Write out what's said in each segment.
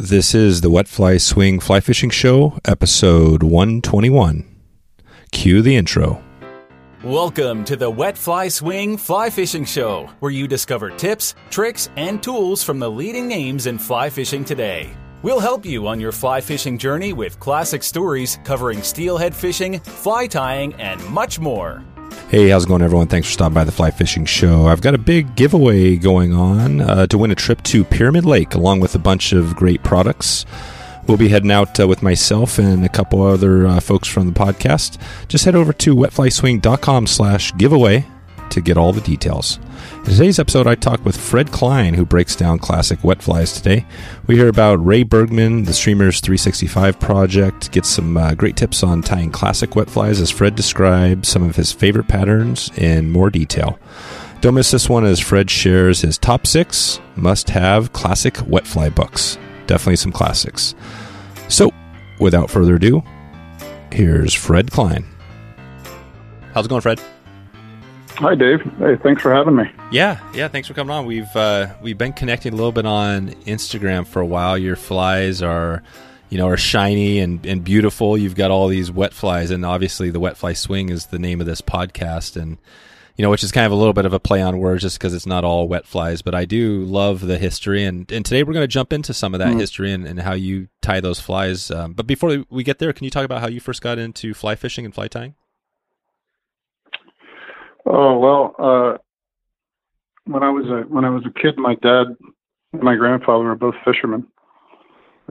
This is the Wet Fly Swing Fly Fishing Show, episode 121. Cue the intro. Welcome to the Wet Fly Swing Fly Fishing Show, where you discover tips, tricks, and tools from the leading names in fly fishing today. We'll help you on your fly fishing journey with classic stories covering steelhead fishing, fly tying, and much more. Hey, how's it going, everyone? Thanks for stopping by the Fly Fishing Show. I've got a big giveaway going on uh, to win a trip to Pyramid Lake, along with a bunch of great products. We'll be heading out uh, with myself and a couple other uh, folks from the podcast. Just head over to wetflyswing.com slash giveaway to get all the details. In today's episode, I talk with Fred Klein, who breaks down classic wet flies today. We hear about Ray Bergman, the Streamers 365 project, get some uh, great tips on tying classic wet flies as Fred describes some of his favorite patterns in more detail. Don't miss this one as Fred shares his top six must have classic wet fly books. Definitely some classics. So, without further ado, here's Fred Klein. How's it going, Fred? Hi, Dave. Hey, thanks for having me. Yeah, yeah. Thanks for coming on. We've uh, we've been connecting a little bit on Instagram for a while. Your flies are, you know, are shiny and, and beautiful. You've got all these wet flies, and obviously the wet fly swing is the name of this podcast, and you know, which is kind of a little bit of a play on words, just because it's not all wet flies. But I do love the history, and and today we're going to jump into some of that mm. history and, and how you tie those flies. Um, but before we get there, can you talk about how you first got into fly fishing and fly tying? Oh well, uh, when I was a when I was a kid, my dad and my grandfather were both fishermen,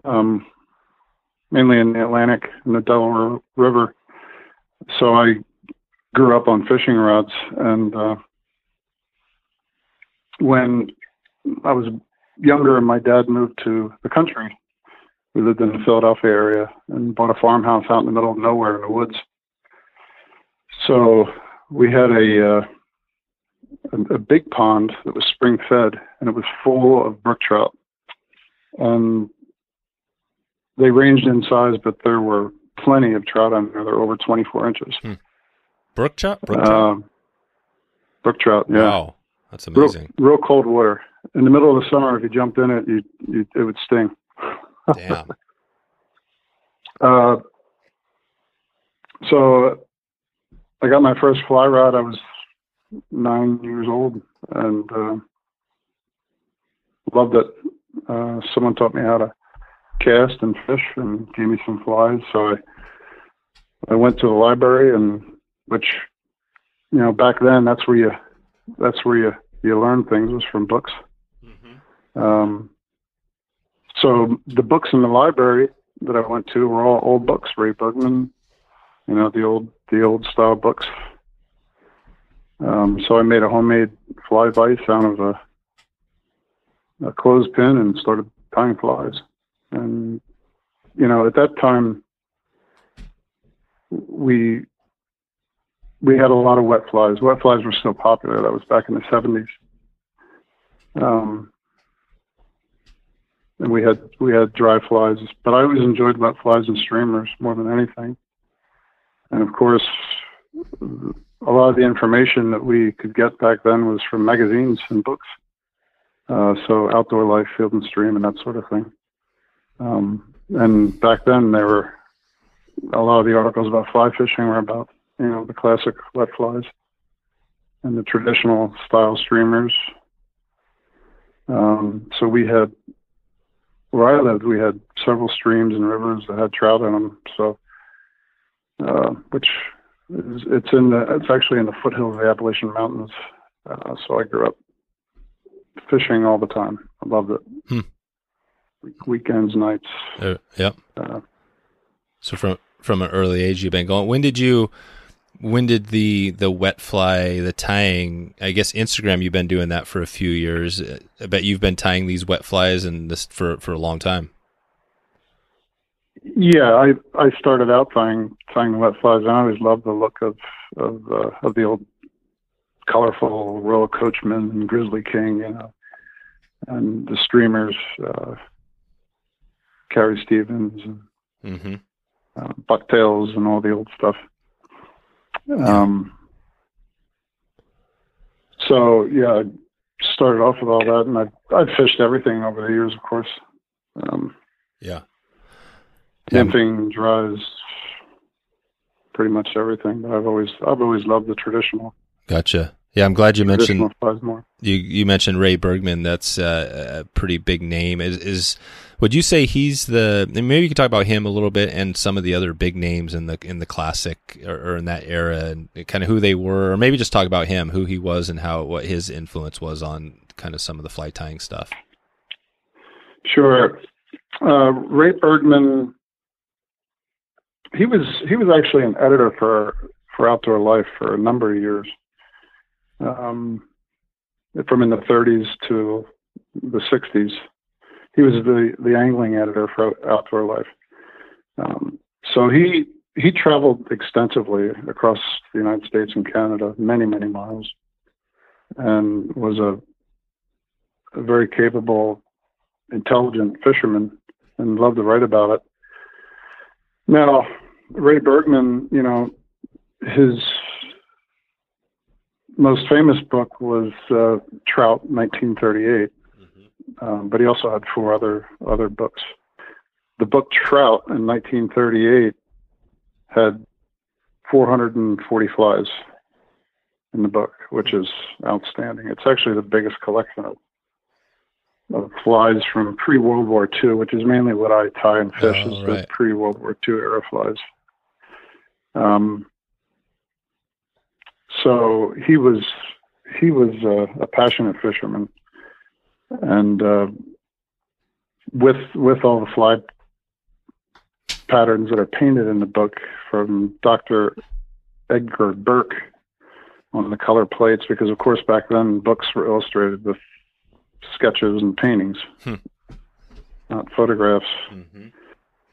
um, mainly in the Atlantic and the Delaware River. So I grew up on fishing rods, and uh, when I was younger my dad moved to the country, we lived in the Philadelphia area and bought a farmhouse out in the middle of nowhere in the woods. So we had a, uh, a, a big pond that was spring fed, and it was full of brook trout. And they ranged in size, but there were plenty of trout on there. They're over 24 inches. Hmm. Brook trout? Brook trout? Um, brook trout, yeah. Wow, that's amazing. Real, real, cold water. In the middle of the summer, if you jumped in it, you, you it would sting. Damn. uh, so I got my first fly rod. I was nine years old and uh, loved it. Uh, someone taught me how to cast and fish and gave me some flies. So I I went to the library and which you know back then that's where you that's where you you learn things was from books. Mm-hmm. Um, so the books in the library that I went to were all old books, Ray Bergman, you know, the old the old style books. Um, so I made a homemade fly vise out of a, a clothespin and started tying flies. And you know, at that time, we we had a lot of wet flies. Wet flies were still popular. That was back in the seventies. Um, and we had we had dry flies, but I always enjoyed wet flies and streamers more than anything. And of course, a lot of the information that we could get back then was from magazines and books. Uh, so outdoor life, field and stream, and that sort of thing. Um, and back then, there were a lot of the articles about fly fishing were about you know the classic wet flies and the traditional style streamers. Um, so we had where I lived, we had several streams and rivers that had trout in them. So uh, which is, it's in the it's actually in the foothills of the Appalachian Mountains. Uh, so I grew up fishing all the time. I loved it. Hmm. Weekends, nights. Uh, yep. Uh, so from from an early age, you've been going. When did you? When did the the wet fly, the tying? I guess Instagram. You've been doing that for a few years. I bet you've been tying these wet flies and this for for a long time. Yeah, I I started out tying tying wet flies. And I always loved the look of of uh, of the old colorful Royal Coachman and Grizzly King, you know, and the streamers, uh, Carrie Stevens and mm-hmm. uh, Bucktails and all the old stuff. Um, so yeah, I started off with all that, and I I fished everything over the years, of course. Um, Yeah. Nymphing dries pretty much everything, but I've always I've always loved the traditional. Gotcha. Yeah, I'm glad you mentioned Traditional flies more. you you mentioned Ray Bergman. That's uh, a pretty big name. Is is would you say he's the? Maybe you could talk about him a little bit and some of the other big names in the in the classic or, or in that era and kind of who they were, or maybe just talk about him, who he was, and how what his influence was on kind of some of the fly tying stuff. Sure. Uh, Ray Bergman. He was he was actually an editor for for Outdoor Life for a number of years, um, from in the 30s to the 60s. He was the the angling editor for Outdoor Life. Um, so he he traveled extensively across the United States and Canada, many many miles, and was a, a very capable intelligent fisherman and loved to write about it. Now, Ray Bergman, you know, his most famous book was uh, Trout, 1938, um, but he also had four other other books. The book Trout in 1938 had 440 flies in the book, which is outstanding. It's actually the biggest collection of of flies from pre World War II, which is mainly what I tie and fish Oh, is right. the pre World War II era flies. Um, so he was he was uh, a passionate fisherman, and uh, with with all the fly patterns that are painted in the book from Dr. Edgar Burke on the color plates, because of course back then books were illustrated with sketches and paintings, Hmm. not photographs. Mm-hmm.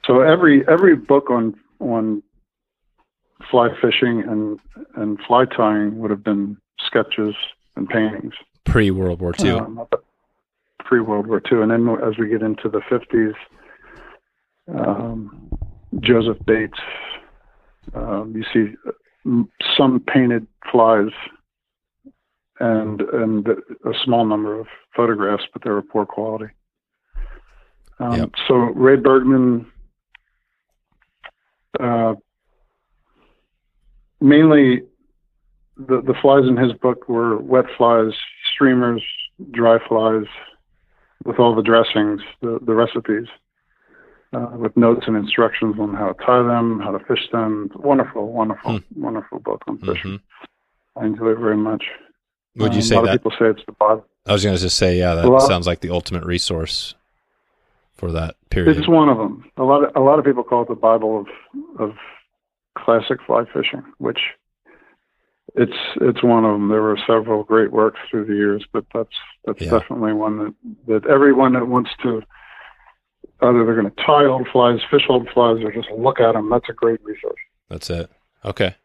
So every every book on on fly fishing and and fly tying would have been sketches and paintings. Pre World War II. Um, pre World War II, and then as we get into the fifties, um, Joseph Bates, um, you see mm, some painted flies and and a small number of photographs, but they were poor quality. Um, Yep. So Ray Bergman, uh, mainly the the flies in his book were wet flies, streamers, dry flies, with all the dressings, the the recipes, uh, with notes and instructions on how to tie them, how to fish them. Wonderful, wonderful, wonderful book on fishing. hmm I enjoy it very much. Would you Um, say a lot that? of people say it's the Bible. I was going to just say, yeah, that Well- sounds like the ultimate resource for that period. It's one of them. A lot of a lot of people call it the Bible of of classic fly fishing, which it's it's one of them. There were several great works through the years, but that's that's Yeah. definitely one that that everyone that wants to either they're going to tie old flies, fish old flies, or just look at them. That's a great resource. That's it. Okay.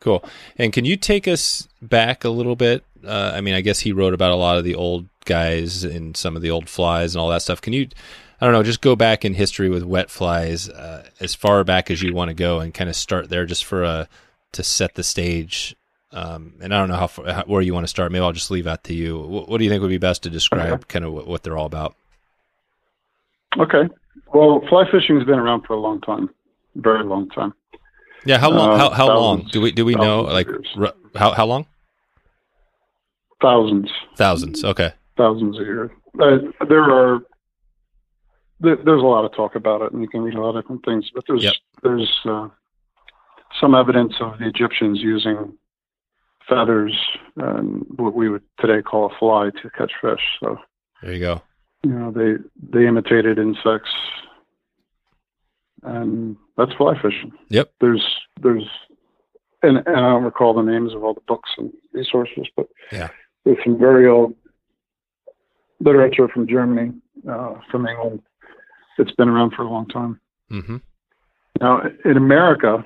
Cool. And can you take us back a little bit? Uh, I mean, I guess he wrote about a lot of the old guys and some of the old flies and all that stuff. Can you, I don't know, just go back in history with wet flies uh, as far back as you want to go and kind of start there just for a, to set the stage. Um, and I don't know how, far, how where you want to start. Maybe I'll just leave that to you. What, what do you think would be best to describe Okay. kind of what, what they're all about? Okay. Well, fly fishing has been around for a long time, very long time. Yeah. How long, Uh, how, how long do we, do we know? Like r- how, how long? Thousands. Thousands. Okay. thousands of years. Uh, there are there, there's a lot of talk about it, and you can read a lot of different things. But there's Yep. there's uh, some evidence of the Egyptians using feathers and what we would today call a fly to catch fish. So There you go. you know they they imitated insects, and that's fly fishing. Yep. There's there's and, and I don't recall the names of all the books and resources, but Yeah. There's some very old literature from Germany, uh, from England. It's been around for a long time. hmm Now, in America,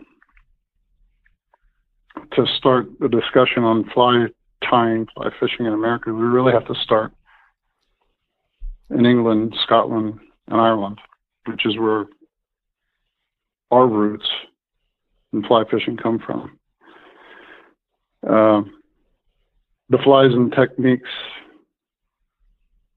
to start the discussion on fly tying, fly fishing in America, we really have to start in England, Scotland, and Ireland, which is where our roots in fly fishing come from. Um the flies and techniques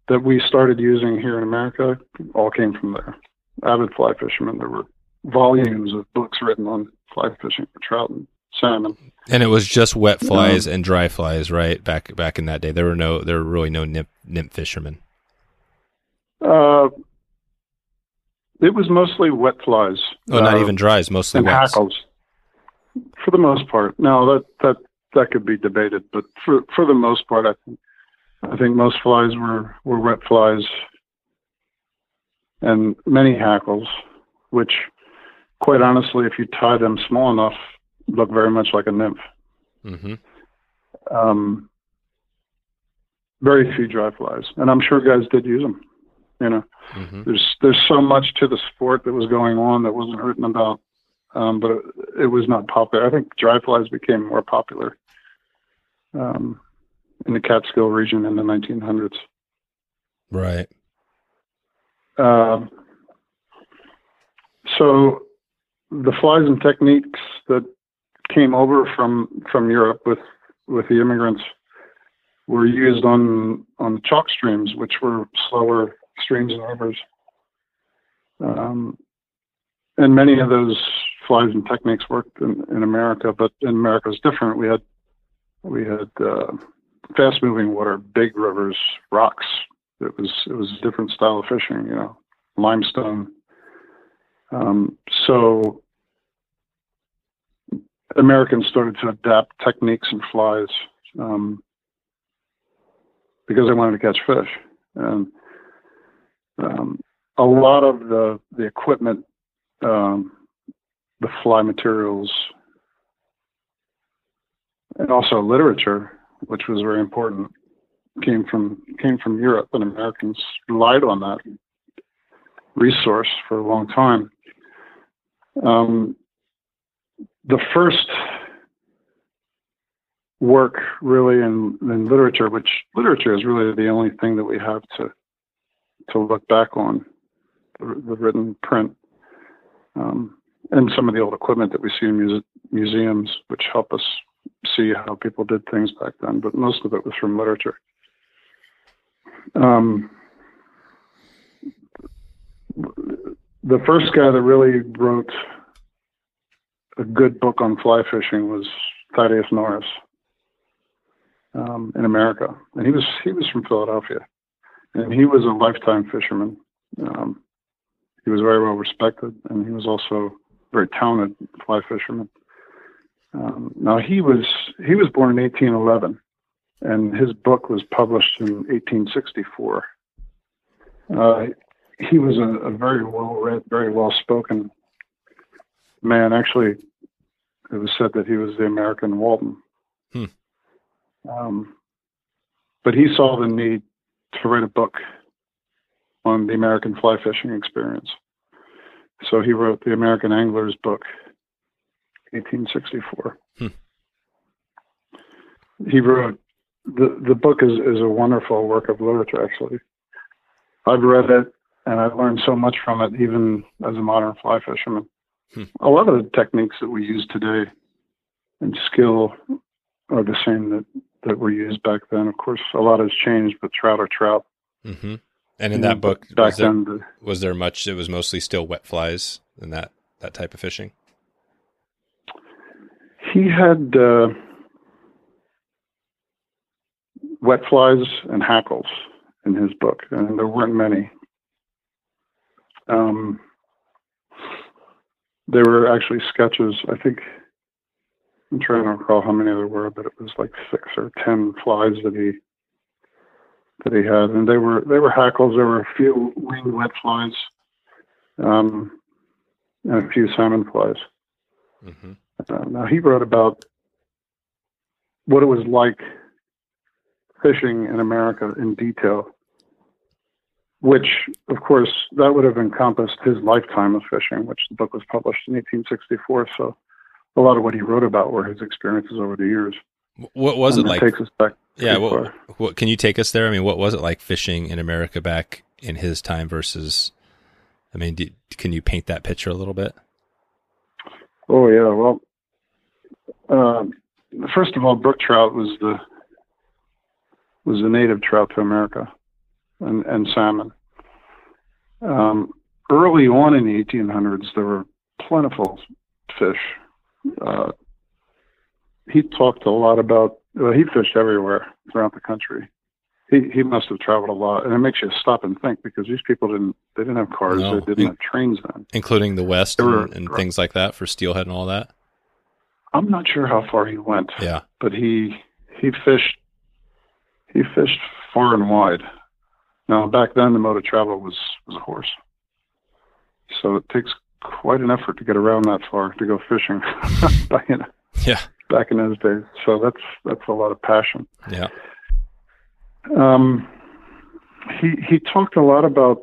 that we started using here in America all came from there. avid fly fishermen. There were volumes of books written on fly fishing for trout and salmon. And it was just wet flies and dry flies, right? Back back in that day, there were no there were really no nymph, nymph fishermen. Uh, it was mostly wet flies. Oh, not uh, even dries, mostly and wets. hackles. For the most part, no, that that that could be debated, but for for the most part, I think I think most flies were were wet flies, and many hackles, which, quite honestly, if you tie them small enough, look very much like a nymph. hmm Um, very few dry flies, and I'm sure guys did use them. You know, hmm there's there's so much to the sport that was going on that wasn't written about, um, but it, it was not popular. I think dry flies became more popular um, in the Catskill region in the 1900s. Right. Um, so the flies and techniques that came over from from Europe with with the immigrants were used on on chalk streams, which were slower streams and rivers. Um, and many of those flies and techniques worked in, in America, but in America was different. We had we had uh, fast moving water, big rivers, rocks. It was it was a different style of fishing, you know, limestone. Um, so Americans started to adapt techniques and flies um, because they wanted to catch fish, and um, a lot of the the equipment, um, the fly materials, and also literature, which was very important, came from came from Europe, and Americans relied on that resource for a long time. Um, the first work really in, in literature, which literature is really the only thing that we have to to look back on, the, the written print, um, and some of the old equipment that we see in muse- museums, which help us see how people did things back then. But most of it was from literature. Um, the first guy that really wrote a good book on fly fishing was Thaddeus Norris um, in America, and he was he was from Philadelphia, and he was a lifetime fisherman. Um, he was very well respected, and he was also a very talented fly fisherman. Um, now he was he was born in 1811, and his book was published in 1864. Uh, he was a, a very well read, very well spoken man. Actually, it was said that he was the American Walton. Hmm. Um, but he saw the need to write a book on the American fly fishing experience. So he wrote the American Angler's Book, 1864. Hmm. He wrote the the book is, is a wonderful work of literature. Actually, I've read it and I've learned so much from it, even as a modern fly fisherman. Hmm. A lot of the techniques that we use today and skill are the same that, that were used back then. Of course, a lot has changed, but trout are trout. hmm And in that book, back was there, was there much? It was mostly still wet flies and that that type of fishing. he had uh, wet flies and hackles in his book, and there weren't many. Um, there were actually sketches. I think I'm trying to recall how many there were, but it was like six or ten flies that he that he had, and they were they were hackles. There were a few winged wet flies, um, and a few salmon flies. hmm Uh, now he wrote about what it was like fishing in America in detail, which, of course, that would have encompassed his lifetime of fishing, which the book was published in 1864. So a lot of what he wrote about were his experiences over the years. What was it like? takes us back. Yeah, what, what can you take us there? I mean, what was it like fishing in America back in his time versus? I mean, do, can you paint that picture a little bit? Oh yeah, well, um, first of all, brook trout was the was the native trout to America, and and salmon. Um, early on in the 1800s, there were plentiful fish. Uh, he talked a lot about. Well, he fished everywhere throughout the country. He he must have traveled a lot, and it makes you stop and think because these people didn't they didn't have cars, No. they didn't have trains then. including the West were- and, and things like that for steelhead and all that. I'm not sure how far he went, Yeah, but he he fished he fished far and wide. Now back then the mode of travel was was a horse, so it takes quite an effort to get around that far to go fishing. back in yeah, back in those days, so that's that's a lot of passion. yeah, Um, he he talked a lot about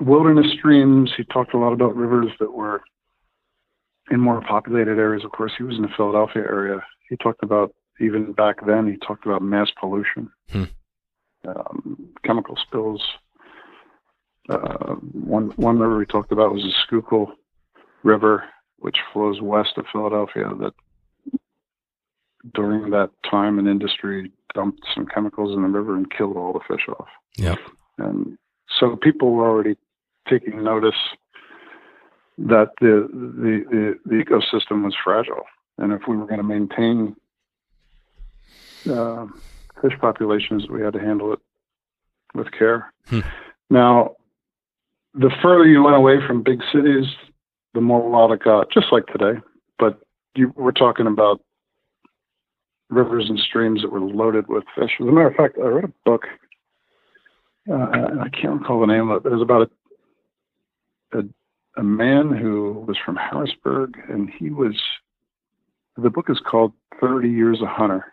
wilderness streams. He talked a lot about rivers that were in more populated areas. Of course, he was in the Philadelphia area. He talked about even back then. He talked about mass pollution, Hmm. um, chemical spills. Uh, one one river we talked about was the Schuylkill River, which flows west of Philadelphia. That during that time, an industry dumped some chemicals in the river and killed all the fish off. Yep. And so people were already taking notice that the the, the, the ecosystem was fragile, and if we were going to maintain uh, fish populations, we had to handle it with care. Hmm. Now, the further you went away from big cities, the more wild it got, just like today. But you, we're talking about rivers and streams that were loaded with fish. As a matter of fact, I read a book. Uh, I can't recall the name of it, but it was about a, a a man who was from Harrisburg, and he was. The book is called Thirty Years a Hunter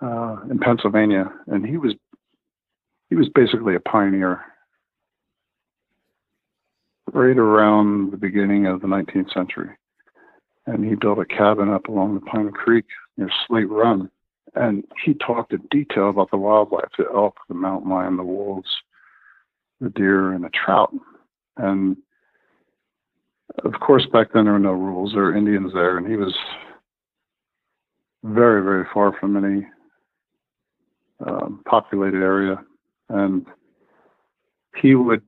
uh, in Pennsylvania, and he was he was basically a pioneer right around the beginning of the 19th century. And he built a cabin up along the Pine Creek near Slate Run. And he talked in detail about the wildlife the elk, the mountain lion, the wolves, the deer, and the trout. And of course, back then there were no rules. There were Indians there, and he was very, very far from any um, populated area. And he would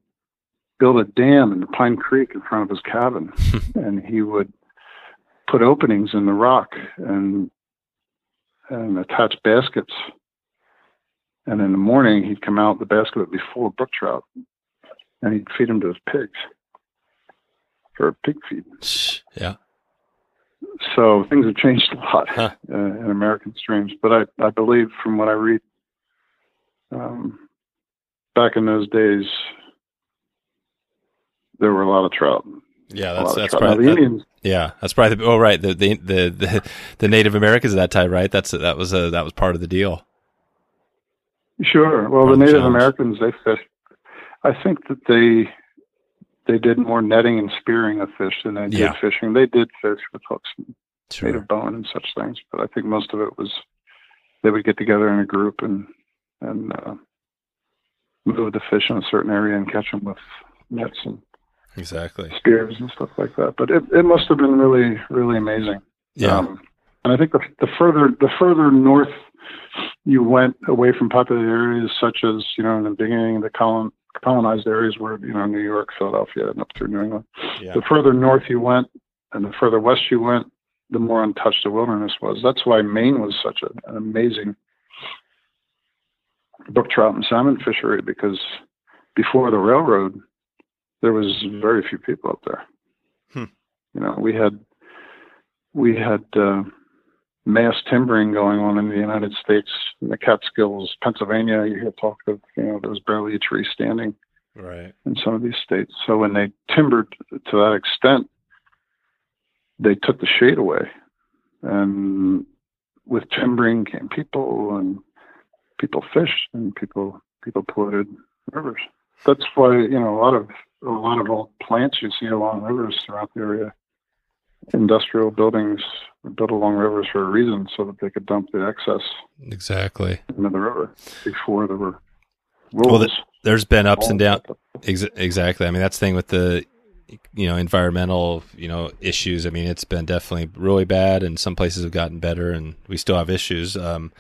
build a dam in the Pine Creek in front of his cabin, and he would put openings in the rock and and attach baskets. And in the morning, he'd come out. The basket would be full of brook trout, and he'd feed them to his pigs for pig feed. yeah, So things have changed a lot Huh. uh, in American streams. But I, I believe from what I read, um, back in those days, there were a lot of trout. Yeah. That's that's probably the that- Indians. yeah. That's probably the, oh right the, the the the Native Americans at that time, right? That's that was a that was part of the deal. Sure. Well, Part the of the Native challenge. Americans they fished. I think that they they did more netting and spearing of fish than they did Yeah. fishing. They did fish with hooks, and Sure. native bone, and such things. But I think most of it was they would get together in a group and and uh, move the fish in a certain area and catch them with nets and Exactly. spears and stuff like that. But it, it must have been really really amazing. Yeah. Um, and I think the, the further the further north you went away from populated areas such as you know in the beginning the colon, colonized areas were you know New York, Philadelphia, and up through New England. yeah. The further north you went, and the further west you went, the more untouched the wilderness was. That's why Maine was such a, an amazing brook trout and salmon fishery because before the railroad, there was very few people up there. Hmm. You know, we had we had uh, mass timbering going on in the United States, in the Catskills, Pennsylvania. You hear talk of you know there was barely a tree standing Right. in some of these states. So when they timbered to that extent, they took the shade away. And with timbering came people and people fished and people people polluted rivers. That's why, you know, a lot of a lot of old plants you see along rivers throughout the area. Industrial buildings were built along rivers for a reason so that they could dump the excess Exactly. into the river before there were Well, rules. the- There's been ups and downs. Ex- exactly. I mean, that's the thing with the, you know, environmental, you know, issues. I mean, it's been definitely really bad, and some places have gotten better, and we still have issues. Um,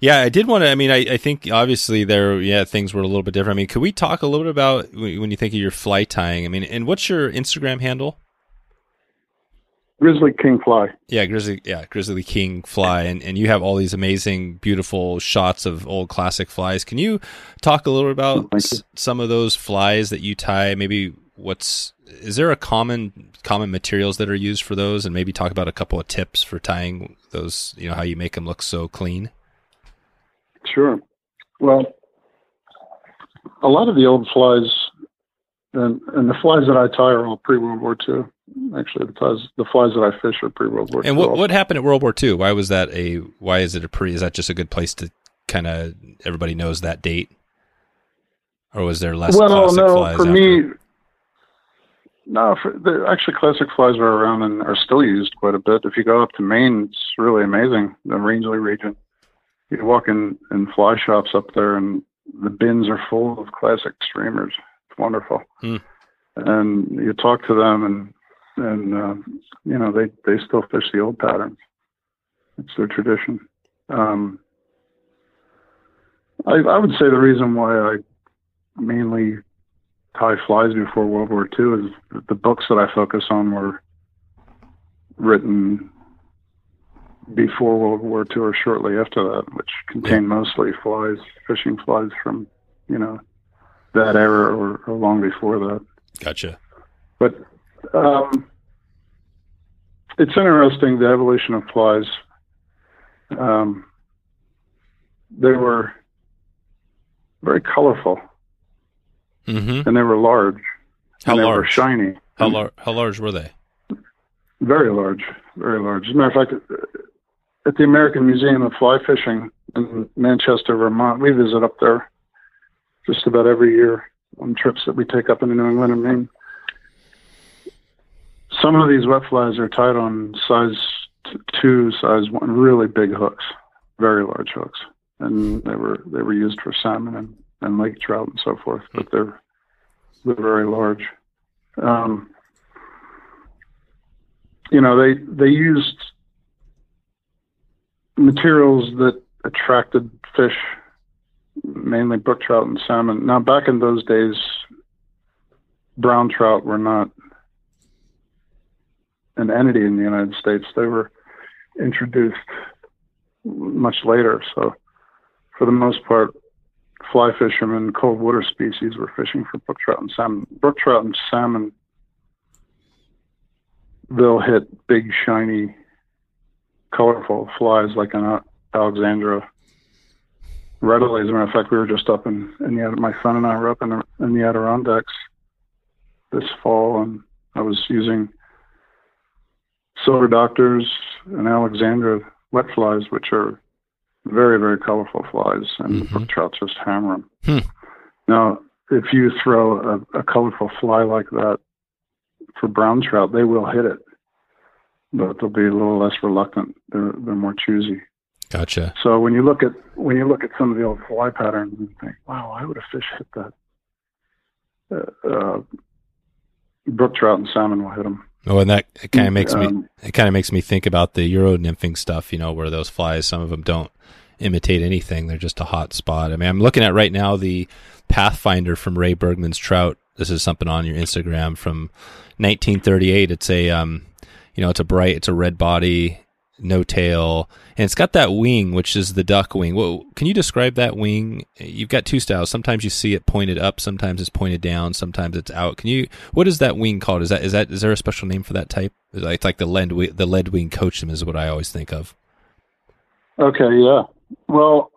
Yeah, I did want to. I mean, I, I think obviously there, yeah, things were a little bit different. I mean, could we talk a little bit about when you think of your fly tying? I mean, and what's your Instagram handle? Grizzly King Fly. Yeah, Grizzly. Yeah, Grizzly King Fly, and and you have all these amazing, beautiful shots of old classic flies. Can you talk a little bit about s- some of those flies that you tie? Maybe what's is there a common common materials that are used for those, and maybe talk about a couple of tips for tying those. You know how you make them look so clean. Sure. Well, a lot of the old flies, and, and the flies that I tie are all pre World War II. Actually, the flies the flies that I fish are pre World War II. And what what happened at World War II? Why was that a? Why is it a pre? Is that just a good place to kind of everybody knows that date, or was there less well, classic no, flies? for after? me, no. For, the, actually, classic flies are around and are still used quite a bit. If you go up to Maine, it's really amazing. The Rangeley region. You walk in in fly shops up there, and the bins are full of classic streamers. It's wonderful. Hmm. And you talk to them, and and uh, you know they they still fish the old patterns. It's their tradition. Um, I, I would say the reason why I mainly tie flies before World War II is the books that I focus on were written before World War II or shortly after that, which contained mostly flies, fishing flies from, you know, that era or, or long before that. Gotcha. But um, it's interesting the evolution of flies. Um, they were very colorful Mm-hmm. and they were large. How and they were large? shiny. How large? How large were they? Very large, very large. As a matter of fact, at the American Museum of Fly Fishing in Manchester, Vermont, we visit up there just about every year on trips that we take up into New England and Maine. Some of these wet flies are tied on size two, size one, really big hooks, very large hooks, and they were they were used for salmon and, and lake trout and so forth. But they're they're very large. Um, you know, they they used materials that attracted fish, mainly brook trout and salmon. Now, back in those days, brown trout were not an entity in the United States. They were introduced much later. So, for the most part, fly fishermen, cold water species were fishing for brook trout and salmon. Brook trout and salmon, they'll hit big, shiny, colorful flies like an Alexandra readily. As a matter of fact, we were just up in, in the my son and I were up in the, in the Adirondacks this fall, and I was using silver doctors and Alexandra wet flies, which are very, very colorful flies, and Mhm. brook trout just hammer them. Hmm. Now, if you throw a, a colorful fly like that for brown trout, they will hit it, but they'll be a little less reluctant. They're they're more choosy. Gotcha. So when you look at when you look at some of the old fly patterns and think, "Wow, why would a fish hit that?" Uh, uh, brook trout and salmon will hit them. Oh, and that it kind of makes me Um, it kind of makes me think about the Euro nymphing stuff. You know, where those flies, some of them don't imitate anything; they're just a hot spot. I mean, I'm looking at right now the Pathfinder from Ray Bergman's trout. This is something on your Instagram from 1938. It's a um, you know, it's a bright, it's a red body, no tail, and it's got that wing, which is the duck wing. Well, can you describe that wing? You've got two styles. Sometimes you see it pointed up, sometimes it's pointed down, sometimes it's out. Can you? What is that wing called? Is that is that is there a special name for that type? It's like the lead the lead wing coachman is what I always think of. Okay, yeah. Well,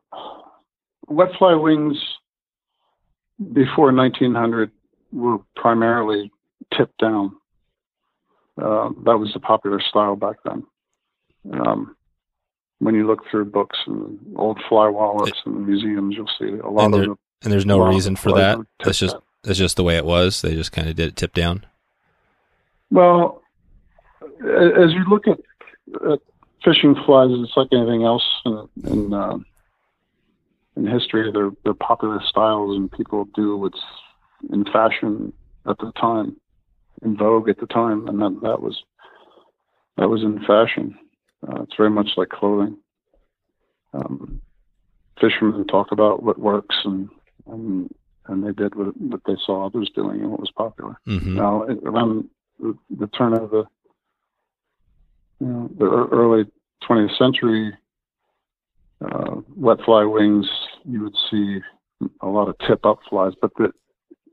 wet fly wings before 1900 were primarily tipped down. Uh, that was the popular style back then. Um, when you look through books and old fly wallets and museums, you'll see a lot And of there- them. And there's no of reason for that. That's just down. that's just the way it was. They just kind of did it tip down. Well, as you look at, at fishing flies, it's like anything else in in, uh, in history. They're they're popular styles, and people do what's in fashion at the time, in vogue at the time, and that that was that was in fashion. Uh, it's very much like clothing. Um, fishermen talk about what works and and, and they did what, what they saw others doing and what was popular. Mm-hmm. Now around the, the turn of the you know, the early 20th century, uh, wet fly wings, you would see a lot of tip up flies, but the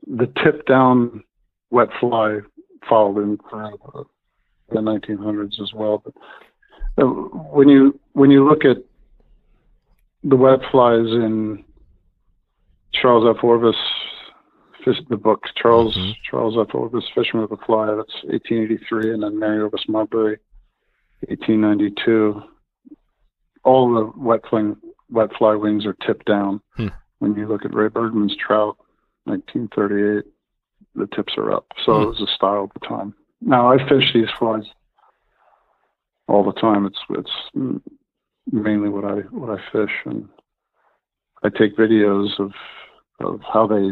the tip down wet fly followed in through the 1900s as well. But uh, when you when you look at the wet flies in Charles F. Orvis, the book Charles mm-hmm. Charles F. Orvis Fishing with a Fly, that's 1883, and then Mary Orvis Marbury, 1892. All the wet fly wet fly wings are tipped down. Hmm. When you look at Ray Bergman's trout, 1938, the tips are up. So hmm. it was a style at the time. Now I fish these flies all the time. It's it's mainly what I what I fish, and I take videos of of how they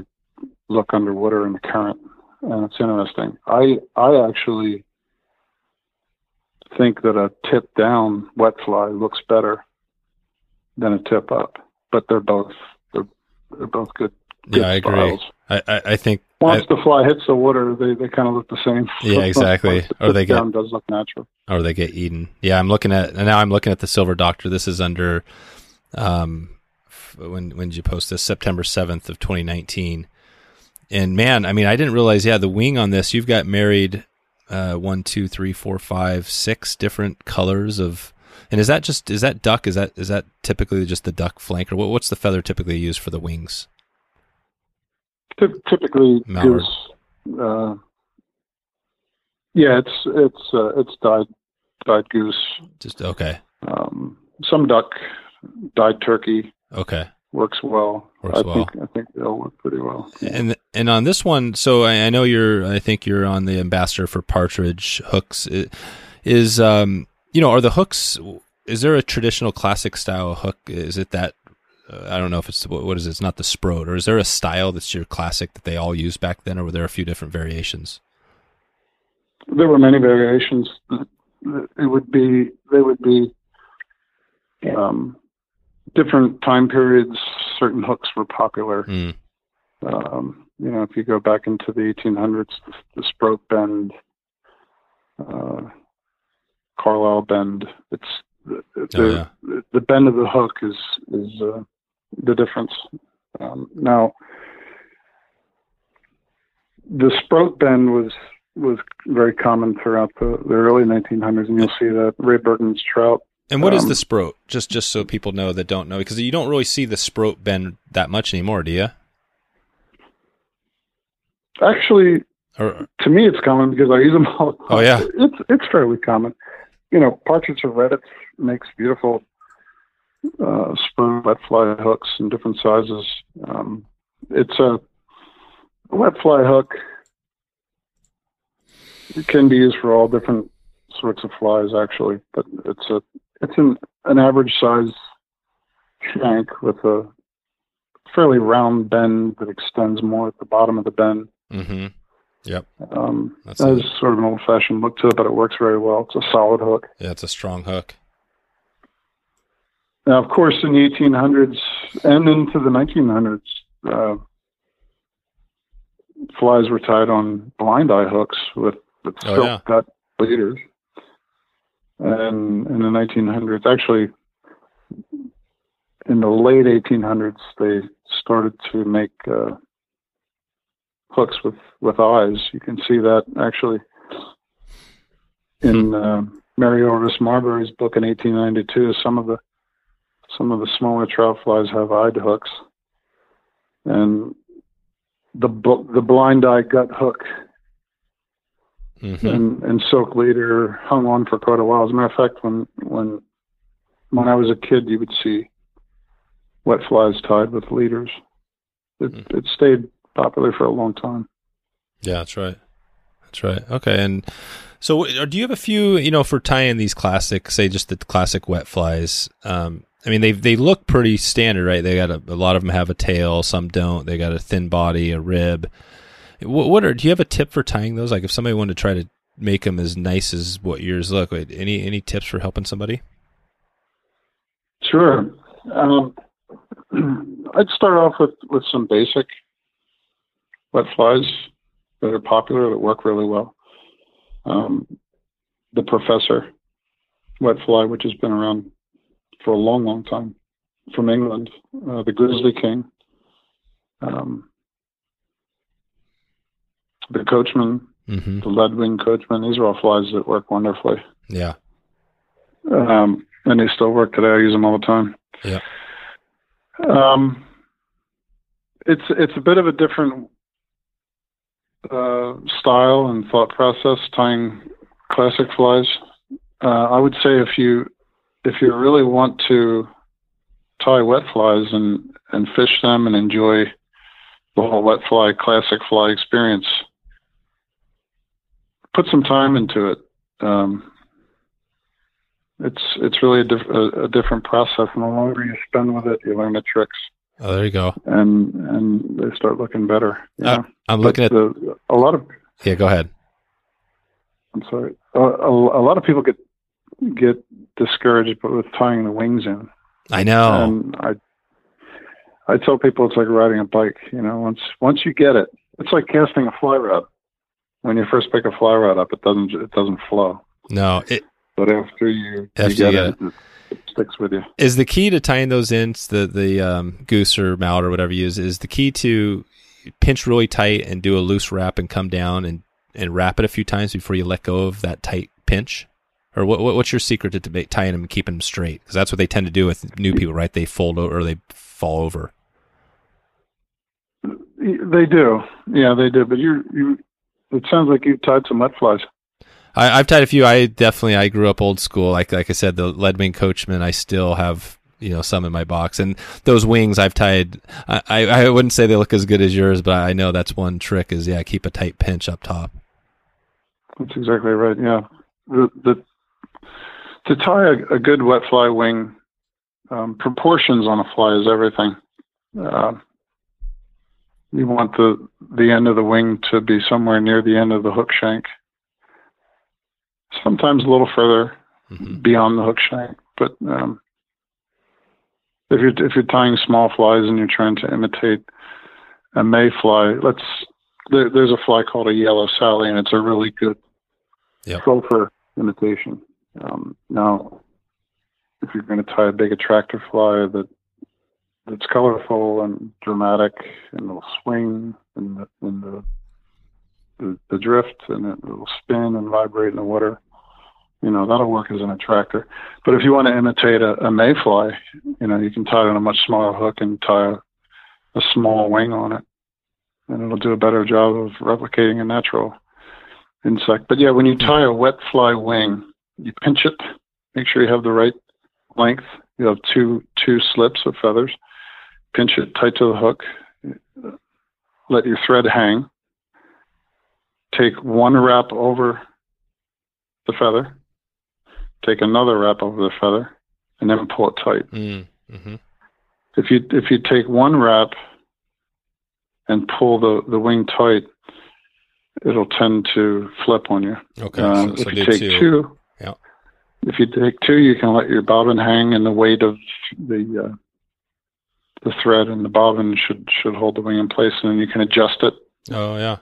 look underwater in the current, and it's interesting. I I actually think that a tip down wet fly looks better than a tip up, but they're both they're they're both good. good yeah, I agree. I, I think once I, the fly hits the water, they, they kind of look the same. Yeah, exactly. the or they get does look natural. Or they get eaten. Yeah, I'm looking at now. I'm looking at the Silver Doctor. This is under um when when did you post this? September seventh of 2019. And man, I mean, I didn't realize. Yeah, the wing on this, you've got married uh, one, two, three, four, five, six different colors of. And is that just is that duck? Is that is that typically just the duck flank, or what, what's the feather typically used for the wings? Typically Mallard. goose. Uh, yeah, it's it's uh, it's dyed dyed goose. Just okay. Um, some duck, dyed turkey. Okay. Works well. Works I well. think I think they'll work pretty well. And and on this one, so I, I know you're. I think you're on the ambassador for partridge hooks. Is um you know are the hooks? Is there a traditional classic style hook? Is it that uh, I don't know if it's what, what is it? It's not the Sproat, or is there a style that's your classic that they all used back then, or were there a few different variations? There were many variations. It would be they would be um, different time periods. Certain hooks were popular. Mm. Um, you know, if you go back into the 1800s, the, the Sproat bend, uh, Carlisle bend. It's the, the, oh, yeah. the, the, bend of the hook is is uh, the difference. Um, now, the Sproat bend was was very common throughout the, the early 1900s, and you'll see that Ray Bergman's trout. And what um, is the Sproat? Just just so people know that don't know, because you don't really see the Sproat bend that much anymore, do you? Actually, or, to me, it's common because I use them all. Oh yeah, it's it's fairly common. You know, Partridge of Redditch makes beautiful uh, Sproat wet fly hooks in different sizes. Um, it's a wet fly hook. It can be used for all different sorts of flies, actually, but it's a it's an an average size shank with a fairly round bend that extends more at the bottom of the bend. Mm-hmm. Yep. Um, That's has sort of an old fashioned look to it, but it works very well. It's a solid hook. Yeah, it's a strong hook. Now, of course, in the 1800s and into the 1900s, uh, flies were tied on blind eye hooks with, with oh, silk yeah. gut leaders. And in the 1900s, actually, in the late 1800s, they started to make uh, hooks with, with eyes. You can see that actually in hmm. uh, Mary Orvis Marbury's book in 1892. Some of the some of the smaller trout flies have eyed hooks, and the the blind eye gut hook mm-hmm. and, and silk leader hung on for quite a while. As a matter of fact, when when when I was a kid, you would see wet flies tied with leaders. It mm-hmm. it stayed popular for a long time. Yeah, that's right. That's right. Okay, and so do you have a few, you know, for tying these classic, say just the classic wet flies? Um, I mean, they they look pretty standard, right? They got a, a, lot of them have a tail, some don't. They got a thin body, a rib. What, what are? Do you have a tip for tying those? Like, if somebody wanted to try to make them as nice as what yours look, any any tips for helping somebody? Sure. Um, I'd start off with with some basic wet flies that are popular that work really well. Um, the Professor wet fly, which has been around for a long, long time from England. Uh, the Grizzly King. Um, the Coachman, Mm-hmm. the Leadwing Coachman. These are all flies that work wonderfully. Yeah. Um, and they still work today. I use them all the time. Yeah. Um, it's it's a bit of a different uh, style and thought process tying classic flies. Uh, I would say if you if you really want to tie wet flies and and fish them and enjoy the whole wet fly classic fly experience, put some time into it. Um, it's it's really a, diff- a, a different process, and the longer you spend with it, you learn the tricks, Oh, there you go. and and they start looking better. Uh. I'm But looking at. the, a lot of Yeah, go ahead. I'm sorry, a, a, a lot of people get get discouraged but with tying the wings in, I know. and I I tell people it's like riding a bike. You know, once once you get it, it's like casting a fly rod. When you first pick a fly rod up, it doesn't it doesn't flow. no, it But after you, After you get, you it, it, it sticks with you. is the key to tying those in. The the um, goose or mallard or whatever you use is the key to pinch really tight and do a loose wrap and come down and and wrap it a few times before you let go of that tight pinch. Or what, what what's your secret to, to tying them and keeping them straight? Because that's what they tend to do with new people, right? They fold over or they fall over. They do, yeah, they do. But you, you, it sounds like you tied some mudflies. I, I've tied a few. I definitely I grew up old school. Like like I said, the Leadwing Coachman. I still have you know some in my box, and those wings I've tied. I, I I wouldn't say they look as good as yours, but I know that's one trick. Is yeah, keep a tight pinch up top. That's exactly right. Yeah, the, the to tie a, a good wet fly wing, um, proportions on a fly is everything. Uh, you want the the end of the wing to be somewhere near the end of the hook shank. Sometimes a little further hmm beyond the hook shank, but um, if you're if you're tying small flies and you're trying to imitate a mayfly, let's there, there's a fly called a yellow Sally, and it's a really good Yep. sulfur imitation. Um, now, if you're going to tie a big attractor fly that that's colorful and dramatic and it'll swing in the in the the, the drift and it will spin and vibrate in the water, you know that'll work as an attractor. But if you want to imitate a, a mayfly, you know you can tie it on a much smaller hook and tie a, a small wing on it, and it'll do a better job of replicating a natural insect. But yeah, when you tie a wet fly wing, you pinch it, make sure you have the right length. You have two two slips of feathers. Pinch it tight to the hook. Let your thread hang. Take one wrap over the feather. Take another wrap over the feather, and then pull it tight. Mm-hmm. If you if you take one wrap and pull the the wing tight, it'll tend to flip on you. Okay, Um, so, so if you take two. two. If you take two, you can let your bobbin hang, and the weight of the uh, the thread and the bobbin should should hold the wing in place, and then you can adjust it, Oh yeah,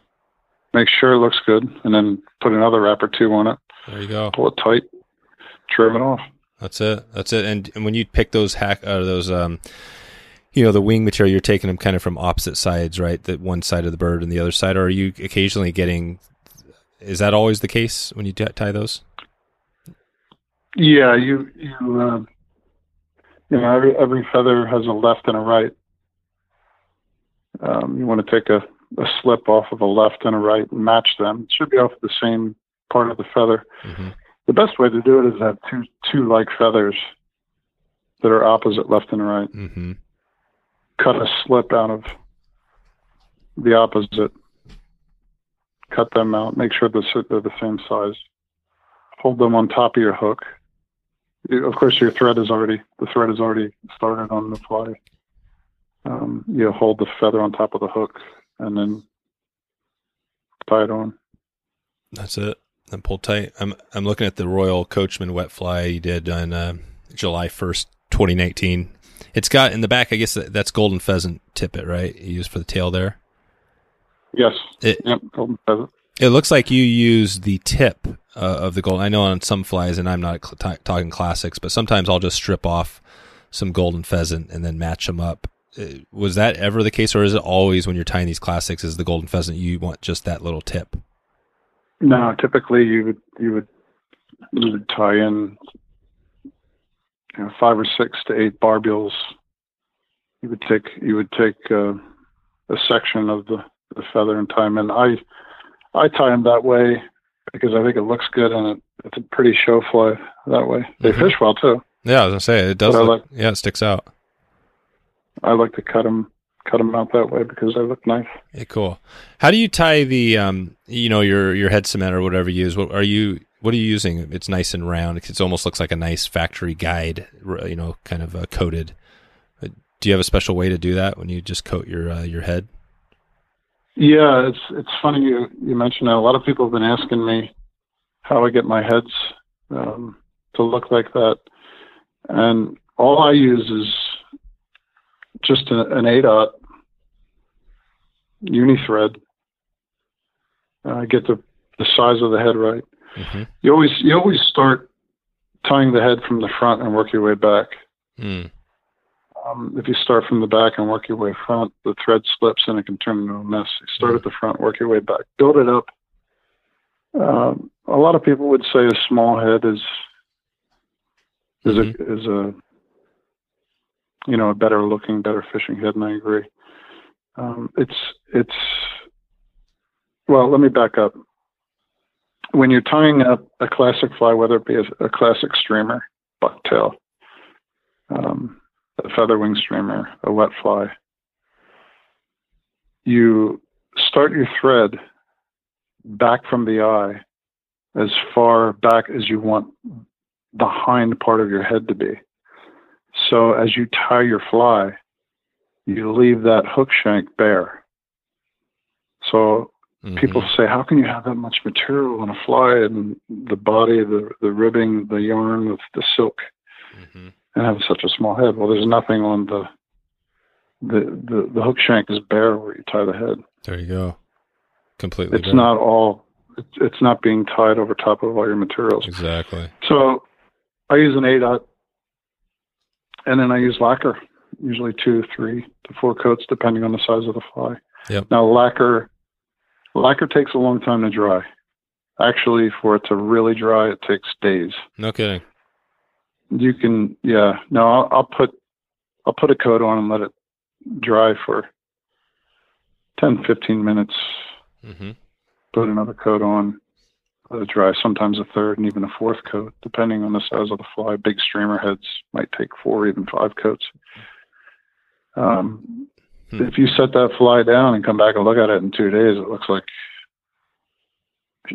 make sure it looks good, and then put another wrap or two on it, there you go. pull it tight, trim it off. That's it. That's it. And, and when you pick those hack uh, those um, you know, the wing material, you're taking them kind of from opposite sides, right? The one side of the bird and the other side. Or are you occasionally getting? Is that always the case when you t- tie those? Yeah, you you uh, you know every every feather has a left and a right. Um, you want to take a, a slip off of a left and a right and match them. It should be off the same part of the feather. Mm-hmm. The best way to do it is to have two two like feathers that are opposite left and right. Mm-hmm. Cut a slip out of the opposite. Cut them out. Make sure they're, they're the same size. Hold them on top of your hook. Of course, your thread is already the thread is already started on the fly. Um, you hold the feather on top of the hook and then tie it on. That's it. And pull tight. I'm I'm looking at the Royal Coachman wet fly you did on uh, July 1st, 2019. It's got in the back. I guess that's golden pheasant tippet, right? You use for the tail there. Yes. It Yep. Golden pheasant. it looks like you use the tip uh, of the gold. I know on some flies, and I'm not cl- t- talking classics, but sometimes I'll just strip off some golden pheasant and then match them up. Uh, Was that ever the case, or is it always when you're tying these classics, is the golden pheasant you want just that little tip? No, typically you would you would you would tie in you know, five or six to eight barbules. You would take you would take uh, a section of the, the feather and tie them in. I I tie them that way because I think it looks good and it, it's a pretty show fly that way. They Mhm. fish well too. Yeah, I was gonna say it does. Look, like- yeah, it sticks out. I like to cut them cut them out that way because they look nice. Yeah, cool. How do you tie the um, you know, your your head cement or whatever you use? What are you what are you using? It's nice and round. It almost looks like a nice factory guide, you know, kind of uh, coated. Do you have a special way to do that when you just coat your uh, your head? Yeah, it's it's funny you you mentioned that. A lot of people have been asking me how I get my heads um, to look like that, and all I use is just a, an eight aught uni thread. Uh, get the the size of the head right. Mm-hmm. You always you always start tying the head from the front and work your way back. Mm. Um, if you start from the back and work your way front, the thread slips and it can turn into a mess. You start at the front, work your way back, build it up. Um, a lot of people would say a small head is is a is a you know a better looking, better fishing head, and I agree. Um, it's it's well. Let me back up. When you're tying up a classic fly, whether it be a, a classic streamer, bucktail, um, a feather wing streamer, a wet fly, you start your thread back from the eye as far back as you want the hind part of your head to be. So as you tie your fly, you leave that hook shank bare. So Mhm. people say, how can you have that much material on a fly and the body, the, the ribbing, the yarn, the, the silk, Mhm. And have such a small head? Well, there's nothing on the, the, the, the hook shank is bare where you tie the head. There you go. Completely. It's bare. not all, it's, it's not being tied over top of all your materials. exactly. So I use an eight aught and then I use lacquer, usually two, three to four coats, depending on the size of the fly. Yep. Now lacquer, lacquer takes a long time to dry. Actually, for it to really dry, it takes days. No kidding. You can, yeah. No, I'll, I'll put, I'll put a coat on and let it dry for 10, 15 minutes. hmm Put another coat on, let it dry. Sometimes a third and even a fourth coat, depending on the size of the fly. Big streamer heads might take four, even five coats. Um, Hmm. If you set that fly down and come back and look at it in two days, it looks like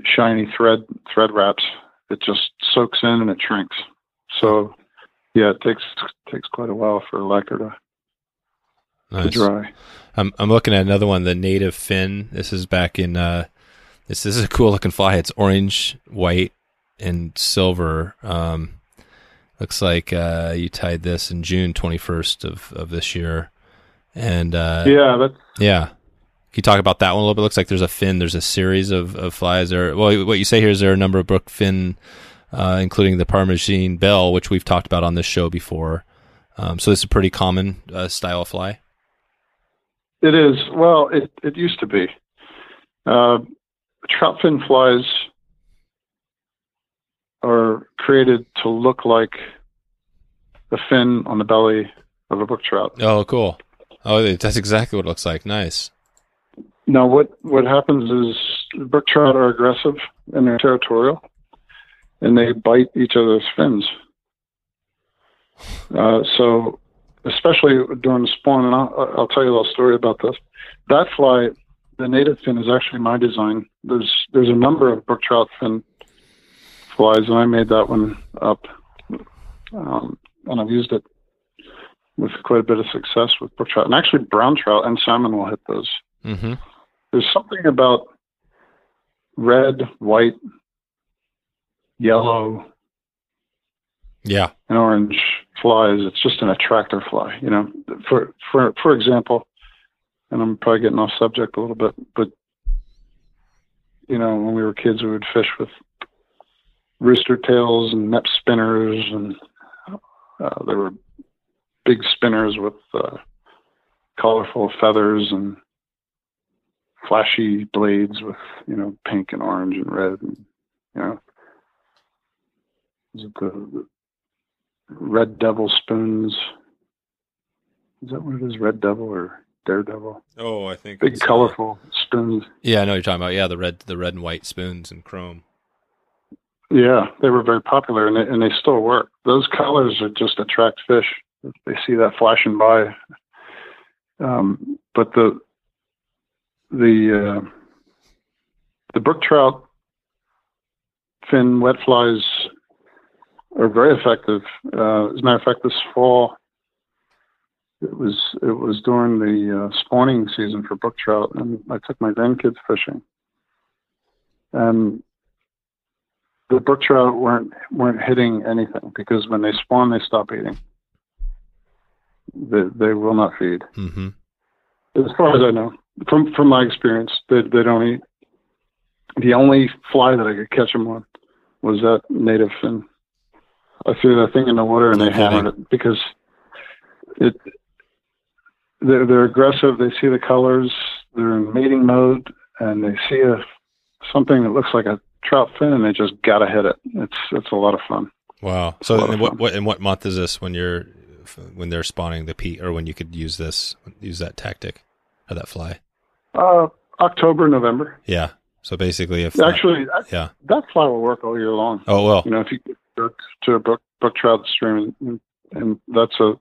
shiny thread thread wraps. It just soaks in and it shrinks. So, yeah, it takes takes quite a while for a lacquer to, to dry. I'm I'm looking at another one, the native fin. This is back in uh this, this is a cool looking fly. It's orange, white, and silver. Um looks like uh you tied this in June twenty first of, of this year. And uh yeah, that's yeah. Can you talk about that one a little bit? Looks like there's a fin. There's a series of, of flies. There. Well, what you say here is there are a number of brook fin, uh, including the Parmachene bell, which we've talked about on this show before. Um, so this is a pretty common uh, style of fly. It is. Well, it, it used to be. Uh, trout fin flies are created to look like the fin on the belly of a brook trout. Oh, cool. Oh, that's exactly what it looks like. Nice. Now, what, what happens is brook trout are aggressive and they're territorial, and they bite each other's fins. Uh, so, especially during the spawn, and I'll, I'll tell you a little story about this. That fly, the native fin, is actually my design. There's there's a number of brook trout fin flies, and I made that one up, um, and I've used it with quite a bit of success with brook trout, and actually brown trout and salmon will hit those. Mm-hmm. There's something about red, white, yellow, Yeah. and orange flies. It's just an attractor fly. You know, for for for example, and I'm probably getting off subject a little bit, but you know, when we were kids, we would fish with rooster tails and Mepps spinners, and uh, there were big spinners with uh, colorful feathers and flashy blades with you know pink and orange and red and you know is it the, the red devil spoons? Is that what it is red devil or daredevil? Oh, I think big it's, uh, colorful spoons. Yeah, I know what you're talking about. Yeah, the red, the red and white spoons and chrome. yeah they were very popular and they, and they still work. Those colors are just attract fish. They see that flashing by. Um, but the the uh, the brook trout fin wet flies are very effective. Uh, as a matter of fact, this fall it was it was during the uh, spawning season for brook trout, and I took my grandkids fishing, and the brook trout weren't weren't hitting anything because when they spawn, they stop eating. They they will not feed Mm-hmm. as far as I know, from from my experience, they they don't eat. The only fly that I could catch them on was that native fin. I threw that thing in the water and they hammered it because it they're they're aggressive. They see the colors. They're in mating mode, and they see a something that looks like a trout fin, and they just gotta hit it. It's it's a lot of fun. Wow. So, in what, fun. what in what month is this when you're when they're spawning the peat, or when you could use this use that tactic or that fly? Uh, October, November. Yeah. So basically, if Actually, that, yeah. that fly will work all year long. Oh well. you know, if you go to a brook, brook trout stream, and, and that's a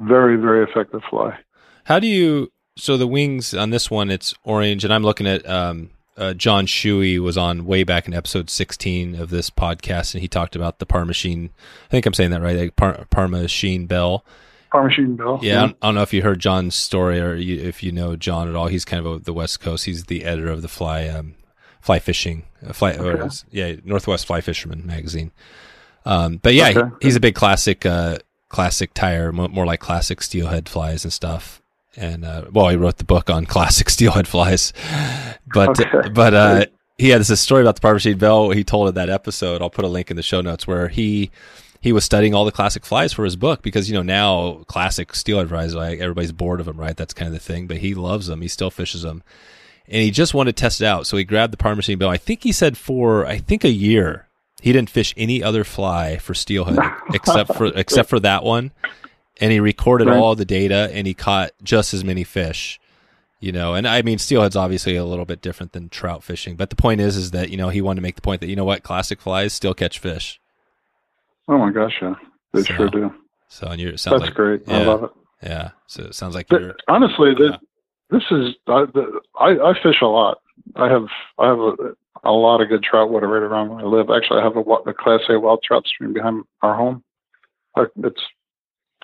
very, very effective fly. How do you? So the wings on this one, it's orange, and I'm looking at um, uh, John Shewey was on way back in episode 16 of this podcast, and he talked about the Parmachene. I think I'm saying that right, like Par- Parmachene Bell. Parmachene Bill. Yeah, I don't, I don't know if you heard John's story or you, if you know John at all. He's kind of a, the West Coast. He's the editor of the Fly um, Fly Fishing, uh, Fly, Okay. it's- yeah, Northwest Fly Fisherman magazine. Um, but yeah, he- he's a big classic, uh, classic tire, mo- more like classic steelhead flies and stuff. And uh, well, he wrote the book on classic steelhead flies, but Okay. but uh, he had this story about the Parmachene Bell. He told in that episode. I'll put a link in the show notes where he he was studying all the classic flies for his book because you know now classic steelhead flies like everybody's bored of them, right? That's kind of the thing. But he loves them. He still fishes them, and he just wanted to test it out. So he grabbed the Parmachene bill. I think he said for I think a year he didn't fish any other fly for steelhead except for except for that one, and he recorded Right. all the data and he caught just as many fish. You know, and I mean, steelhead's obviously a little bit different than trout fishing, but the point is, is that you know he wanted to make the point that you know what, classic flies still catch fish. Oh my gosh, yeah, they So, sure do. So, and you it sounds That's like great. I love it. yeah. So it sounds like But you're honestly, Yeah. This is I, the, I I fish a lot. I have I have a, a lot of good trout water right around where I live. Actually, I have a, a Class A wild trout stream behind our home. I, it's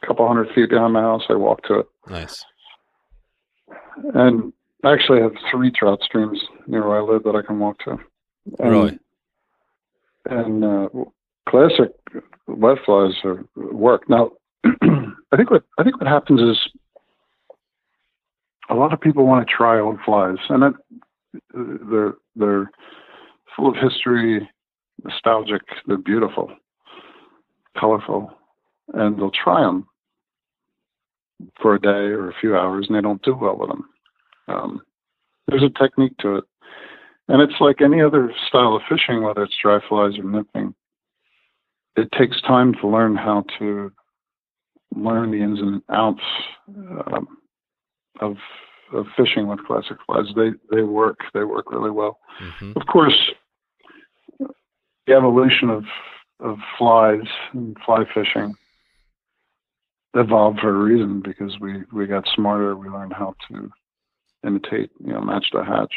a couple hundred feet behind my house. I walk to it. nice. And I actually have three trout streams near where I live that I can walk to. And, Really? And uh, classic wet flies are, work. Now, I think what I think what happens is a lot of people want to try old flies, and that, they're they're full of history, nostalgic. They're beautiful, colorful, and they'll try them for a day or a few hours, and they don't do well with them. Um, there's a technique to it, and it's like any other style of fishing, whether it's dry flies or nymphing. It takes time to learn how to learn the ins and outs um, of of fishing with classic flies. They they work. They work really well. hmm Of course, the evolution of of flies and fly fishing evolved for a reason because we we got smarter. We learned how to imitate, you know, match the hatch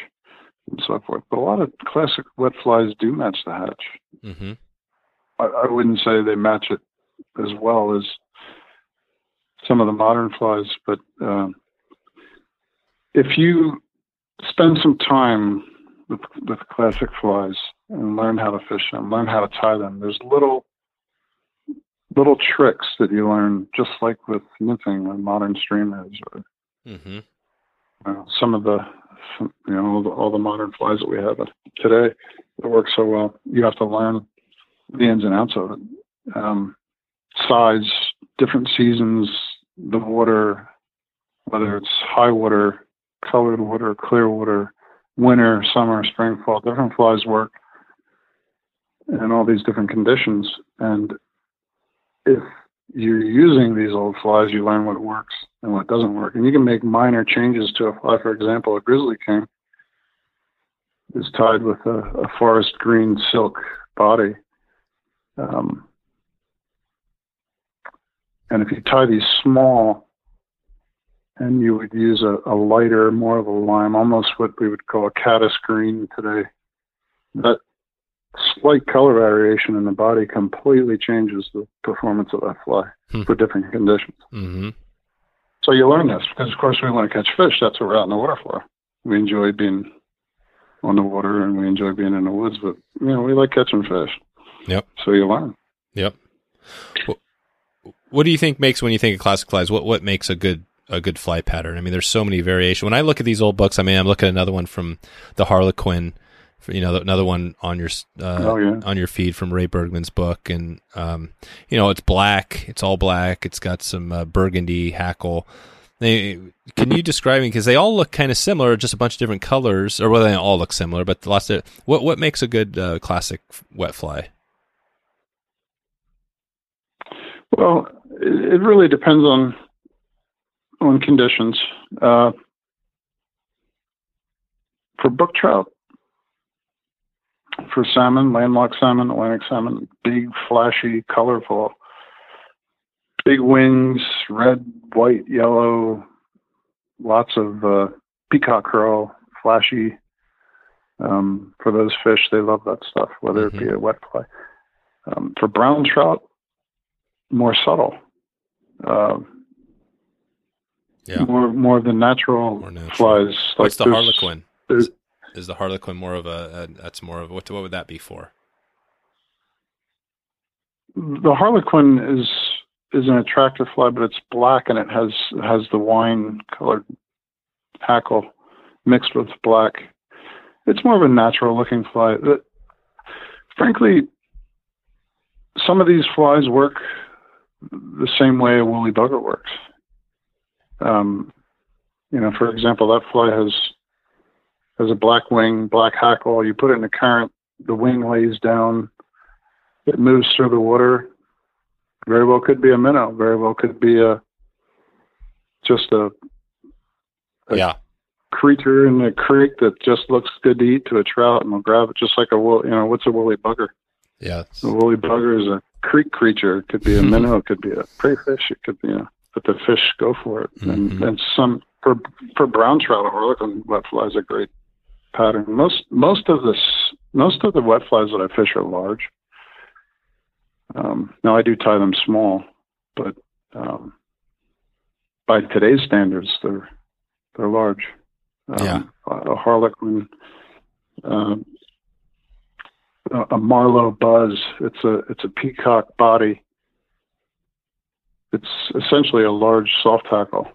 and so forth. But a lot of classic wet flies do match the hatch. hmm I, I wouldn't say they match it as well as some of the modern flies, but um, if you spend some time with, with classic flies and learn how to fish them, learn how to tie them, there's little little tricks that you learn just like with nymphing and modern streamers or Mm-hmm. uh, some of the some, you know all the, all the modern flies that we have today that work so well. You have to learn the ins and outs of it. Um, size, different seasons, the water, whether it's high water, colored water, clear water, winter, summer, spring, fall, different flies work in all these different conditions. And if you're using these old flies, you learn what works and what doesn't work. And you can make minor changes to a fly. For example, a grizzly king is tied with a, a forest green silk body. Um, and if you tie these small, and you would use a, a lighter, more of a lime, almost what we would call a caddis green today, that slight color variation in the body completely changes the performance of that fly Hmm. for different conditions. Mm-hmm. So you learn this because, of course, we want to catch fish. That's what we're out in the water for. We enjoy being on the water and we enjoy being in the woods, but you know we like catching fish. Yep. So you learn. Yep. What, what do you think makes when you think of classic flies? What what makes a good a good fly pattern? I mean, there's so many variation. When I look at these old books, I mean, I'm looking at another one from the Harlequin, you know, another one on your uh, oh yeah. on your feed from Ray Bergman's book, and um, you know, it's black. It's all black. It's got some uh, burgundy hackle. They, can you describe me because they all look kind of similar, just a bunch of different colors, or well, they all look similar, but lots of what what makes a good uh, classic wet fly? Well, it really depends on on conditions. Uh, for brook trout, for salmon, landlocked salmon, Atlantic salmon, big, flashy, colorful, big wings, red, white, yellow, lots of uh, peacock curl, flashy. Um, for those fish, they love that stuff, whether it be a wet fly. Um, for brown trout, more subtle. Uh, Yeah. More more of the natural, More natural. flies. What's the Harlequin? there's- Is the Harlequin more of a, a that's more of what what would that be for? The Harlequin is is an attractive fly, but it's black and it has has the wine colored hackle mixed with black. It's more of a natural looking fly. That, frankly, some of these flies work the same way a woolly bugger works. Um, you know, for example, that fly has has a black wing, black hackle. You put it in the current, the wing lays down, it moves through the water. Very well could be a minnow. Very well could be a just a Okay. Yeah. creature in the creek that just looks good to eat to a trout and will grab it just like a wool. You know, what's a woolly bugger? Yeah. A woolly bugger is a creek creature. It could be a minnow. It could be a prey fish. It could be a. But the fish go for it, and Mhm. and some for for brown trout, a harlequin wet fly is a great pattern. Most most of this most of the wet flies that I fish are large. Um, now I do tie them small, but um, by today's standards, they're they're large. Um, Yeah. A harlequin, um, a marlow buzz. It's a it's a peacock body. It's essentially a large soft hackle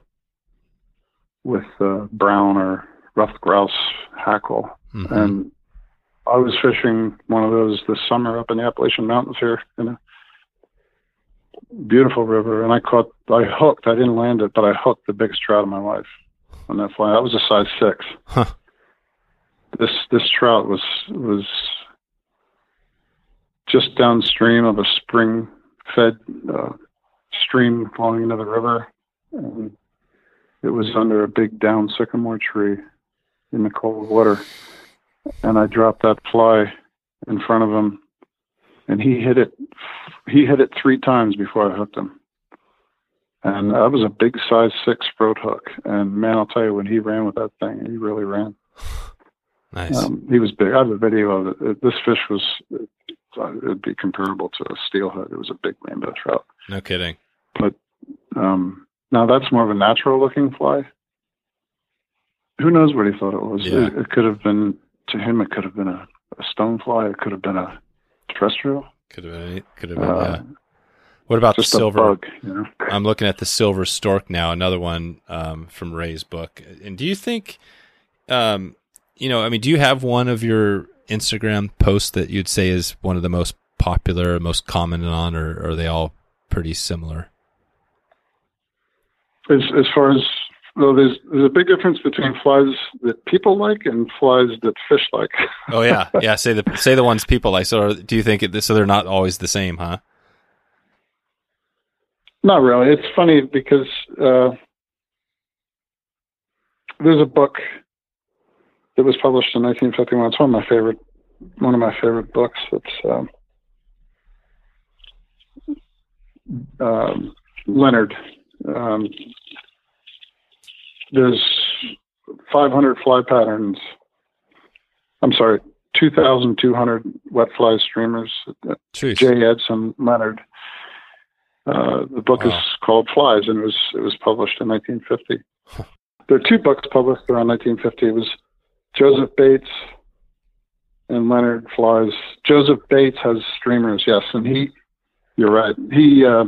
with uh, brown or ruffed grouse hackle. Mhm. And I was fishing one of those this summer up in the Appalachian Mountains here in a beautiful river, and I caught, I hooked. I didn't land it, but I hooked the biggest trout of my life on that fly. That was a size six. Huh. This this trout was was just downstream of a spring-fed uh, stream flowing into the river, and it was under a big down sycamore tree in the cold water and I dropped that fly in front of him, and he hit it. He hit it three times before I hooked him, and that was a big size six throat hook. And man, I'll tell you, when he ran with that thing, he really ran. Nice. Um, he was big. I have a video of it. it this fish was. It'd be comparable to a steelhead. It was a big rainbow trout. no kidding. But um, now that's more of a natural looking fly. Who knows what he thought it was? Yeah. It, it could have been to him. It could have been a, a stonefly. It could have been a terrestrial. Could have been. Could have been. Uh, yeah. What about the silver? bug. You know? I'm looking at the silver stork now, another one um, from Ray's book. And do you think, um, you know, I mean, do you have one of your Instagram posts that you'd say is one of the most popular, most common on, or, or are they all pretty similar? As as far as well, there's there's a big difference between flies that people like and flies that fish like. Oh yeah, yeah. Say the say the ones people like. So are, do you think it, so? They're not always the same, huh? Not really. It's funny because uh, there's a book that was published in 1951. It's one of my favorite one of my favorite books. It's um, um, Leonard. Um, there's 500 fly patterns. I'm sorry, 2,200 wet fly streamers. Jeez. J. Edson Leonard. Uh, the book Wow. is called Flies, and it was it was published in 1950. there are two books published around 1950. It was Joseph Bates and Leonard Flies. Joseph Bates has streamers, yes, and he, you're right. He uh,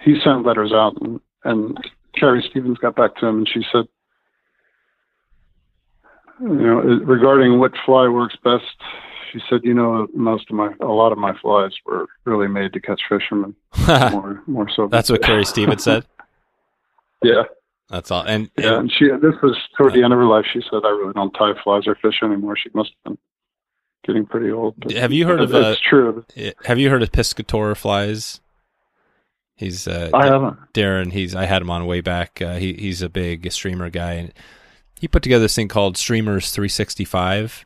he sent letters out, and, and Carrie Stevens got back to him, and she said, you know, regarding what fly works best, she said, you know, most of my, a lot of my flies were really made to catch fishermen, more more so. That's what Carrie Stevens said. Yeah, That's all. And, yeah. And she, this was toward the end of her life. She said, I really don't tie flies or fish anymore. She must have been getting pretty old. Have you heard of, It's true. have you heard of Piscator flies? He's uh, I haven't. Darren. He's I had him on way back. Uh, he he's a big streamer guy, and he put together this thing called Streamers 365.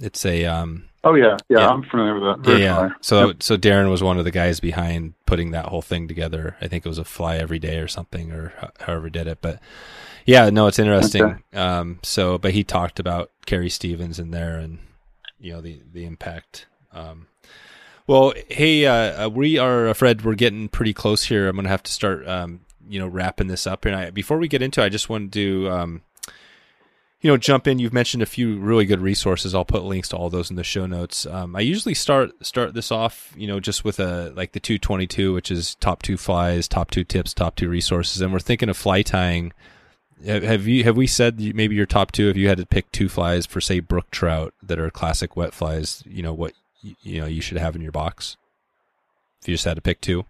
It's a um Oh yeah, yeah. Yeah. I'm familiar with that. yeah, Very yeah. So so Darren was one of the guys behind putting that whole thing together. I think it was a fly every day or something, or however did it. But yeah, no, it's interesting. Okay. Um, so but he talked about Carrie Stevens in there, and you know the the impact. Um, well, hey, uh, uh, we are, Fred. We're getting pretty close here. I'm going to have to start, um, you know, wrapping this up. Here and I, before we get into, it, I just wanted to, do um, you know, jump in. You've mentioned a few really good resources. I'll put links to all those in the show notes. Um, I usually start start this off, you know, just with a like the 222, which is top two flies, top two tips, top two resources, and we're thinking of fly tying. Have you have we said maybe your top two? If you had to pick two flies for say brook trout that are classic wet flies, you know what you know you should have in your box. If you just had to pick two,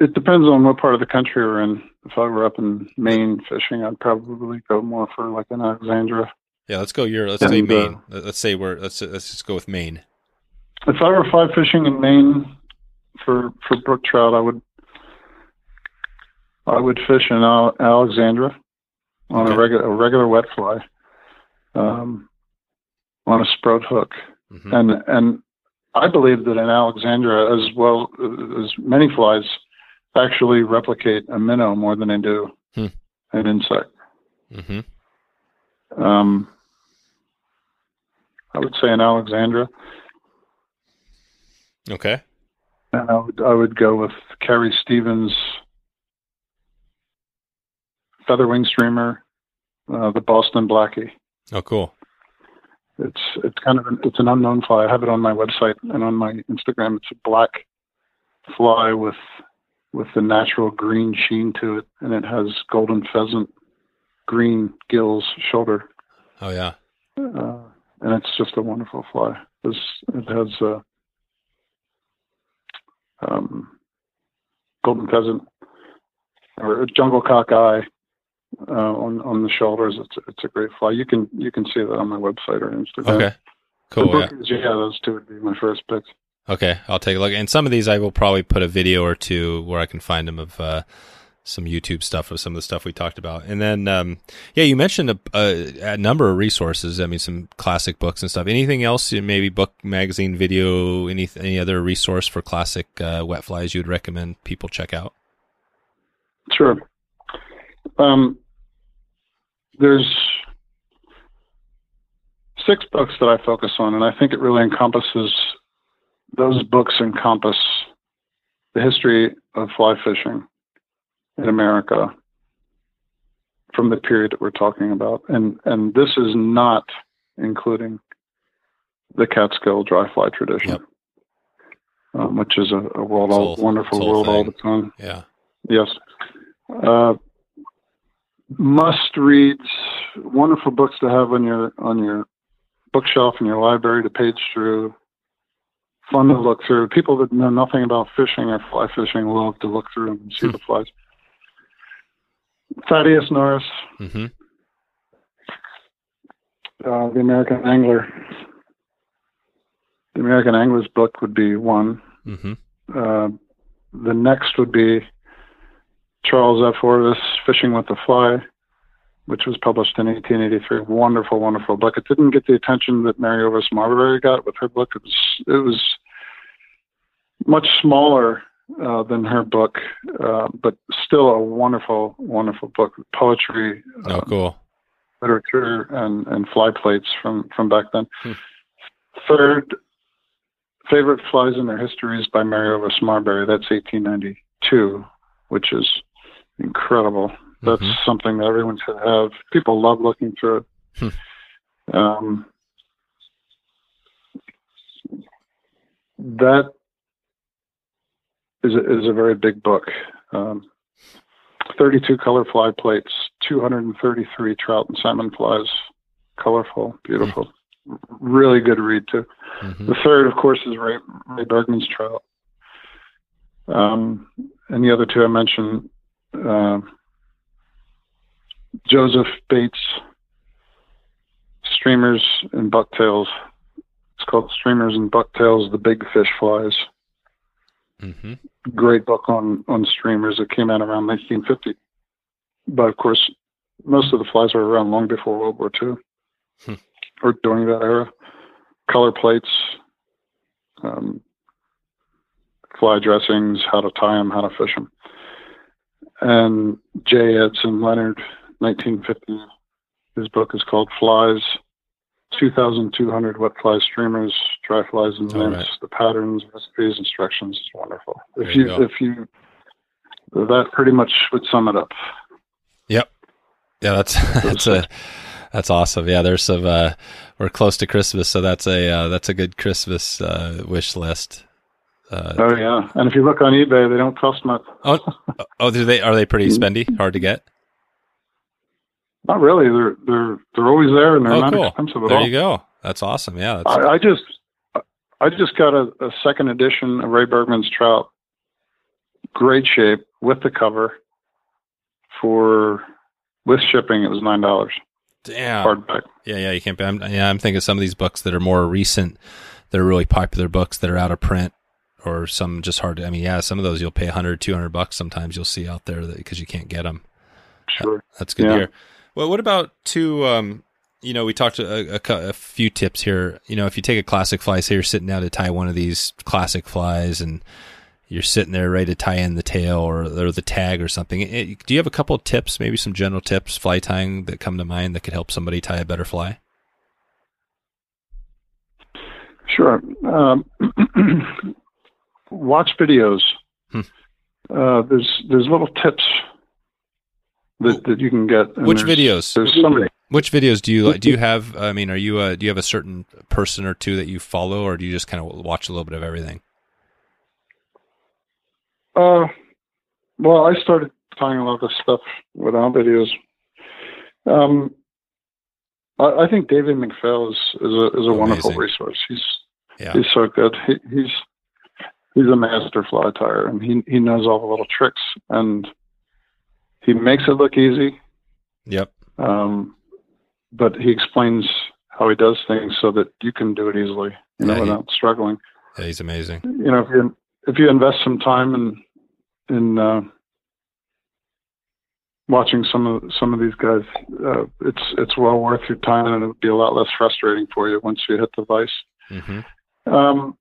It depends on what part of the country we're in. If I were up in Maine fishing, I'd probably go more for like an Alexandra. yeah, let's go. Your let's say And, uh, Maine. Let- Let's say we're let's let's just go with Maine. If I were fly fishing in Maine for for brook trout, I would I would fish in Al- Alexandra on Okay. a regular a regular wet fly, um, on a Sproat hook. hmm and and I believe that in Alexandra, as well as many flies, actually replicate a minnow more than they do Hmm. an insect. hmm Um, I would say in Alexandra. Okay. and I would I would go with Carrie Stevens, featherwing streamer, uh, the Boston Blackie. Oh, cool. It's it's kind of an, it's an unknown fly. I have it on my website and on my Instagram. It's a black fly with with the natural green sheen to it, and it has golden pheasant green gills shoulder, Oh yeah. uh, and it's just a wonderful fly. It's, it has uh, um, golden pheasant or a jungle cock eye uh, on on the shoulders. It's it's a great fly. You can you can see that on my website or Instagram. Okay. Cool. The Yeah. yeah, those two would be my first picks. Okay, I'll take a look. And some of these, I will probably put a video or two where I can find them of uh, some YouTube stuff of some of the stuff we talked about. And then, um, yeah, you mentioned a, a, a number of resources. I mean, some classic books and stuff. Anything else? Maybe book, magazine, video, any any other resource for classic uh, wet flies you would recommend people check out? Sure. Um, there's six books that I focus on, and I think it really encompasses. Those books encompass the history of fly fishing in America from the period that we're talking about, and and this is not including the Catskill dry fly tradition. Yep. Um, which is a, a world all, wonderful world all the time. Yeah. Yes. Uh, must reads, wonderful books to have on your on your bookshelf in your library to page through. Fun to look through. People that know nothing about fishing or fly fishing love to look through and see Hmm. the flies. Thaddeus Norris, Mm-hmm. uh, the American Angler. The American Angler's book would be one. Mm-hmm. Uh, the next would be Charles F. Orvis, Fishing with the Fly, which was published in 1883. Wonderful, wonderful book. It didn't get the attention that Mary Orvis Marbury got with her book. It was, it was much smaller uh, than her book, uh, but still a wonderful, wonderful book. Poetry, Oh, uh, cool. literature, and, and fly plates from, from back then. Hmm. Third, Favorite Flies in Their Histories by Mary Orvis Marbury. That's 1892, which is incredible. That's Mhm. something that everyone should have. People love looking through it. Hmm. Um, that is a, is a very big book. Um, 32 color fly plates, 233 trout and salmon flies. Colorful, beautiful. Really good read, too. Mhm. The third, of course, is Ray, Ray Bergman's trout. Um, and the other two I mentioned, um Joseph Bates, Streamers and Bucktails. It's called Streamers and Bucktails, the Big Fish Flies. Mhm. Great book on, on streamers. It came out around 1950. But of course, most of the flies were around long before World War II Hmm. or during that era. Color plates, um, fly dressings, how to tie them, how to fish them. And J. Edson Leonard, 1950, his book is called Flies, 2,200 wet fly streamers, dry flies and nymphs, right. the patterns, recipes, instructions. It's wonderful. There If you you, if you, that pretty much would sum it up. Yep. Yeah, that's that's a that's awesome. Yeah, there's some. Uh, we're close to Christmas, so that's a uh, that's a good Christmas uh, wish list. Uh, Oh yeah, and if you look on eBay, they don't cost much. oh, oh, do they are they pretty spendy? Hard to get. Not really. They're they're they're always there, and they're Oh, not cool. expensive at There all. There you go. That's awesome. Yeah. That's, I, I just I just got a, a second edition of Ray Bergman's Trout, great shape with the cover. For with shipping, it was nine dollars damn. hardback. Yeah, yeah. You can't. I'm, yeah, I'm thinking some of these books that are more recent, that are really popular books that are out of print, or some just hard. To, I mean, yeah, some of those you'll pay 100, 200 bucks. Sometimes you'll see out there because you can't get them. Sure. That's good Yeah. to hear. Well, what about two? Um, you know, we talked a, a, a few tips here. You know, if you take a classic fly, say you're sitting down to tie one of these classic flies, and you're sitting there ready to tie in the tail or, or the tag or something. eh, do you have a couple of tips, maybe some general tips, fly tying that come to mind that could help somebody tie a better fly? Sure. Um, watch videos. Hmm. Uh, there's there's little tips that, that you can get. Which there's- videos? There's so many. Which videos do you like? do you have? I mean, are you uh, do you have a certain person or two that you follow, or do you just kind of watch a little bit of everything? Uh, well, I started tying a lot of this stuff without videos. Um, I, I think David McPhail is is a is a wonderful resource. He's Yeah, he's so good. He, he's he's a master fly tyer, and he he knows all the little tricks, and he makes it look easy. yep, Um, but he explains how he does things so that you can do it easily, you know, Yeah, he- without struggling. yeah, he's amazing. you know, if you if you invest some time in in uh, watching some of some of these guys, uh, it's it's well worth your time, and it'll be a lot less frustrating for you once you hit the vice. hmm Um,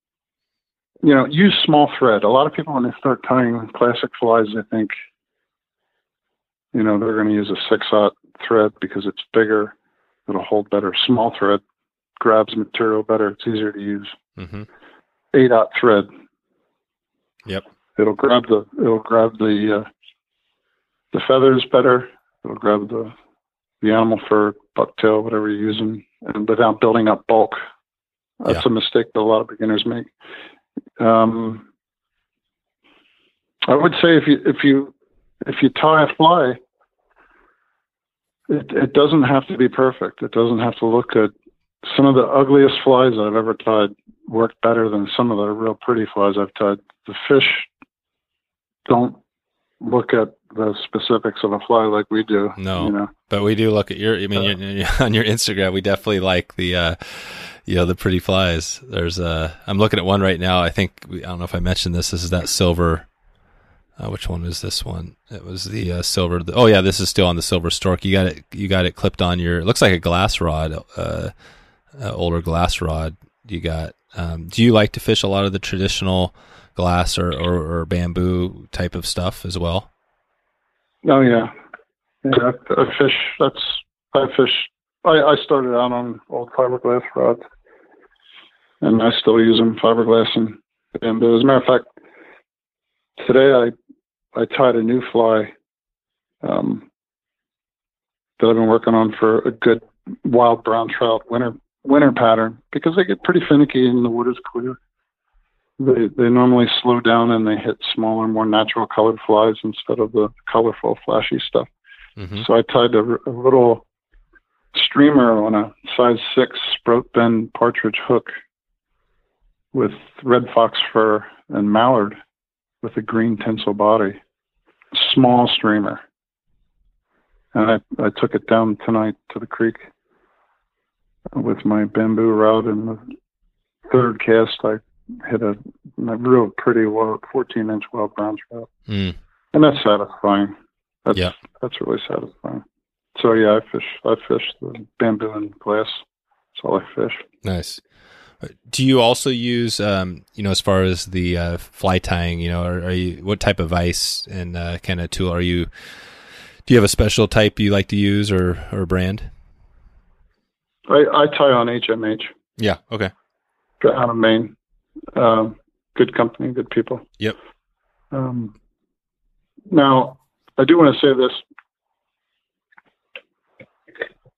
you know, use small thread. A lot of people when they start tying classic flies, they think, you know, they're going to use a six aught thread because it's bigger, it'll hold better. Small thread grabs material better. It's easier to use. hmm Eight aught thread Yep. it'll grab the it'll grab the uh, the feathers better. It'll grab the the animal fur, bucktail, whatever you're using, and without building up bulk. That's Yeah. a mistake that a lot of beginners make. Um, I would say if you if you if you tie a fly, it it doesn't have to be perfect. It doesn't have to look good. Some of the ugliest flies I've ever tied work better than some of the real pretty flies I've tied. The fish don't look at the specifics of a fly like we do. No, you know? but we do look at your. I mean, uh, on your Instagram, we definitely like the, uh, you know, the pretty flies. There's uh, I'm looking at one right now. I think I don't know if I mentioned this. This is that silver. Uh, which one was this one? It was the uh, silver. Oh yeah, this is still on the silver stork. You got it. You got it clipped on your. It looks like a glass rod. Uh, older glass rod. You got. Um, do you like to fish a lot of the traditional glass or, or, or bamboo type of stuff as well? Oh yeah, yeah. I fish. That's I fish. I, I started out on old fiberglass rods, and I still use them fiberglass and bamboo. As a matter of fact, today I I tied a new fly um, that I've been working on for a good wild brown trout winter winter pattern because they get pretty finicky and the water is clear they they normally slow down and they hit smaller, more natural colored flies instead of the colorful, flashy stuff. Mm-hmm. So I tied a, a, little streamer on a size six Sproat bend partridge hook with red fox fur and mallard with a green tinsel body, small streamer. And I, I took it down tonight to the creek with my bamboo rod and the third cast I hit a, a real pretty low 14 inch wild brown trout. Mm. And that's satisfying. That's, yeah. that's really satisfying. So yeah, I fish, I fish the bamboo and glass. That's all I fish. Nice. Do you also use, um, you know, as far as the uh, fly tying, you know, are, are, you what type of vise and uh, kind of tool are you? Do you have a special type you like to use or or brand? I, I tie on HMH. Yeah. Okay. Out of Maine. Um, good company, good people. Yep. Um, now, I do want to say this.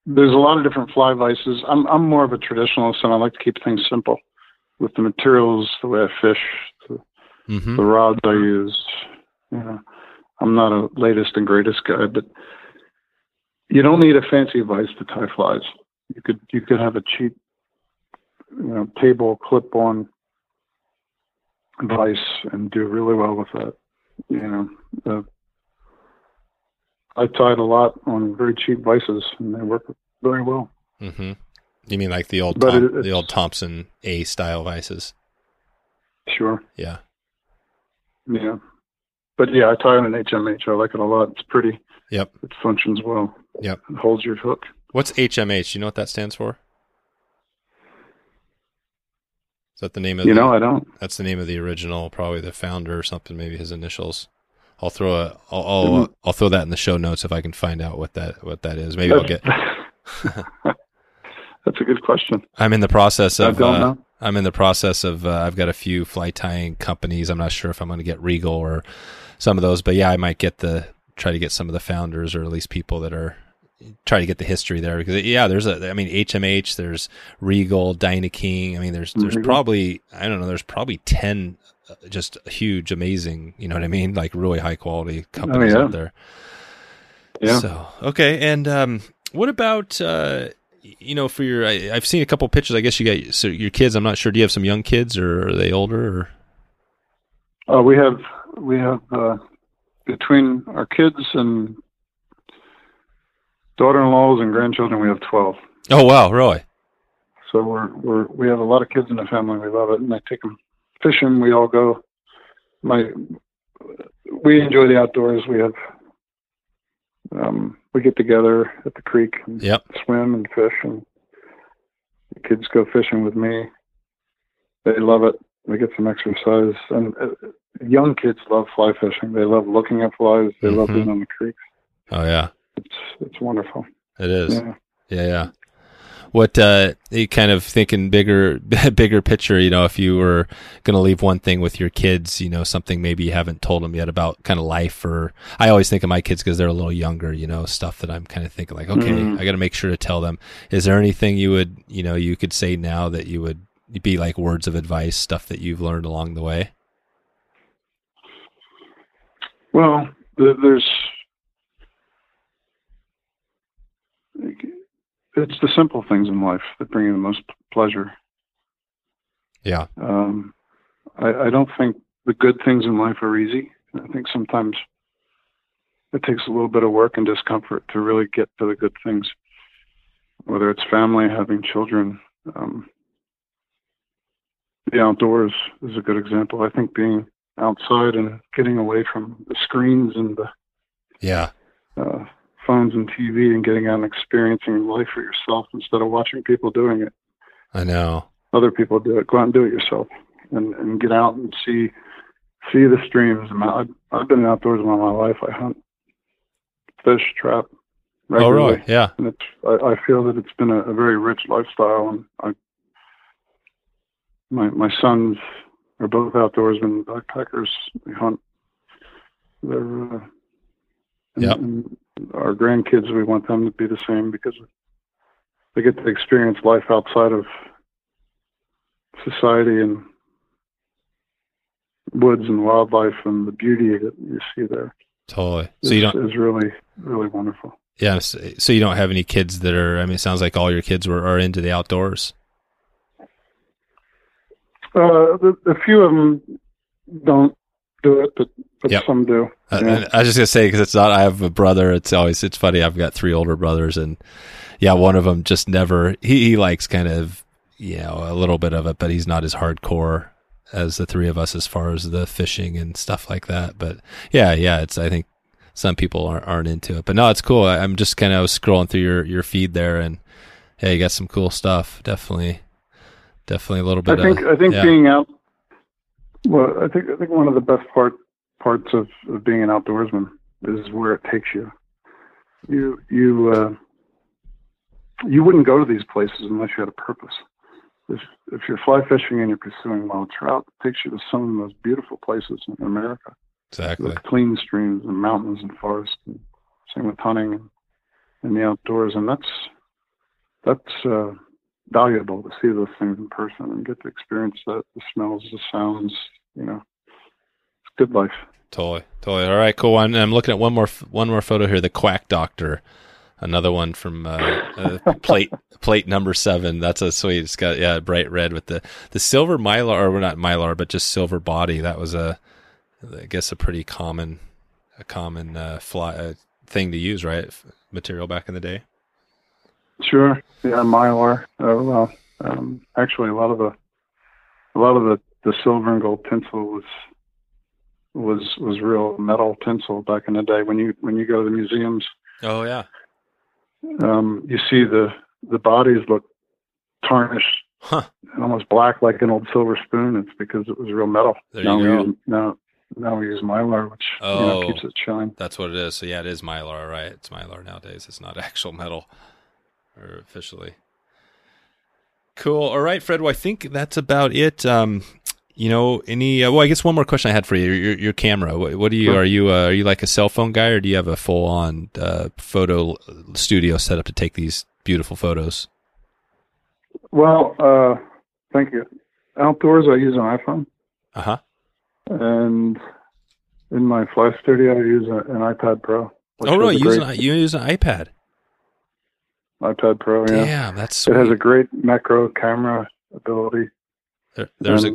There's a lot of different fly vices. I'm I'm more of a traditionalist, and I like to keep things simple with the materials, the way I fish, the, mm-hmm. the rods I use. You know, I'm not a latest and greatest guy, but you don't need a fancy vice to tie flies. You could you could have a cheap, you know, table clip-on vice and do really well with that. You know, uh, I tied a lot on very cheap vices, and they work very well. Mm-hmm. You mean like the old Tom, it, the old Thompson A style vices? Sure. Yeah. Yeah, but yeah, I tie on an HMH. I like it a lot. It's pretty. Yep. It functions well. Yep. It holds your hook. What's HMH? You know what that stands for? Is that the name of? You the, know, I don't. That's the name of the original, probably the founder or something. Maybe his initials. I'll throw a. I'll I'll, mm-hmm. I'll throw that in the show notes if I can find out what that what that is. Maybe I'll get. That's a good question. I'm in the process of. Uh, I'm in the process of. Uh, I've got a few fly tying companies. I'm not sure if I'm going to get Regal or some of those, but yeah, I might get the try to get some of the founders or at least people that are try to get the history there because yeah, there's a I mean HMH, there's Regal, Dynaking. I mean there's there's mm-hmm. probably I don't know, there's probably ten uh, just huge, amazing. You know what I mean? Like really high quality companies oh, yeah. out there. Yeah. So okay, and um, what about uh, you know for your? I, have seen a couple pictures. I guess you got so your kids. I'm not sure. Do you have some young kids or are they older? Or? Uh, we have we have uh, between our kids and daughter-in-laws and grandchildren. We have twelve. Oh wow, really? So we're we're we have a lot of kids in the family. We love it, and I take them fishing. We all go. My we enjoy the outdoors. We have um, we get together at the creek and yep. swim and fish, and the kids go fishing with me. They love it. We get some exercise, and uh, young kids love fly fishing. They love looking at flies. They mm-hmm. love being on the creeks. Oh yeah, it's it's wonderful. It is. Yeah, yeah. yeah. What uh, you kind of thinking bigger, bigger picture? You know, if you were going to leave one thing with your kids, you know, something maybe you haven't told them yet about kind of life, or I always think of my kids because they're a little younger. You know, stuff that I'm kind of thinking like, okay, mm-hmm. I got to make sure to tell them. Is there anything you would, you know, you could say now that you would be like words of advice, stuff that you've learned along the way? Well, there's it's the simple things in life that bring you the most pleasure. Yeah. Um, I, I don't think the good things in life are easy. I think sometimes it takes a little bit of work and discomfort to really get to the good things, whether it's family, having children. Um, the outdoors is a good example. I think being outside and getting away from the screens and the Yeah. uh, phones and TV and getting out and experiencing life for yourself instead of watching people doing it. I know. Other people do it. Go out and do it yourself, and and get out and see see the streams. I've, I've been outdoors all my life. I hunt, fish, trap Oh, really? Yeah. and it's I, I feel that it's been a, a very rich lifestyle. And I my my sons are both outdoorsmen, backpackers. They hunt. They're uh, and, Yep. and our grandkids, we want them to be the same because they get to experience life outside of society and woods and wildlife and the beauty that you see there Totally. So you don't. is really really wonderful. Yeah. So so you don't have any kids that are. I mean, it sounds like all your kids were are into the outdoors. Uh, a few of them don't do it, but, but Yep. some do. Uh, Yeah. and I was just gonna say because it's not. I have a brother. It's always it's funny. I've got three older brothers, and yeah, one of them just never. He, he likes kind of you know a little bit of it, but he's not as hardcore as the three of us as far as the fishing and stuff like that. But yeah, yeah, it's I think some people aren't aren't into it, but no, it's cool. I, I'm just kind of scrolling through your your feed there, and yeah, you got some cool stuff. Definitely, definitely a little bit. I think of, I think yeah. being out. Well, I think I think one of the best part parts of, of being an outdoorsman is where it takes you. You you uh, you wouldn't go to these places unless you had a purpose. If if you're fly fishing and you're pursuing wild trout, it takes you to some of the most beautiful places in America, exactly. with clean streams and mountains and forests. And same with hunting and, and the outdoors, and that's that's uh, valuable to see those things in person and get to experience that the smells, the sounds. You know, it's good life. Totally, totally. All right, cool. One. I'm looking at one more, one more photo here. The Quack Doctor, another one from uh, uh, plate plate number seven. That's a sweet. It's got yeah, bright red with the the silver mylar, or not mylar, but just silver body. That was a, I guess, a pretty common, a common uh, fly uh, thing to use, right? Material back in the day. Sure. Yeah, mylar. Uh, well, um, actually, a lot of the a lot of the, the silver and gold tinsel was was was real metal tinsel back in the day. When you when you go to the museums, Oh yeah, um, you see the the bodies look tarnished huh? and almost black like an old silver spoon. It's because it was real metal. There now you we use now now we use mylar, which you Oh. know, keeps it shine. That's what it is. So yeah, it is mylar, right? It's mylar nowadays. It's not actual metal, or officially. Cool. All right, Fred. Well, I think that's about it. Um, you know, any? Uh, well, I guess one more question I had for you. Your, your camera. What, what do you? Are you? Uh, are you like a cell phone guy, or do you have a full on uh, photo studio set up to take these beautiful photos? Well, uh, thank you. Outdoors, I use an iPhone. Uh huh. and in my fly studio, I use a, an iPad Pro. Oh, really? You use an, you use an iPad? iPad Pro. Yeah, Damn, that's it has a great macro camera ability. There, there's a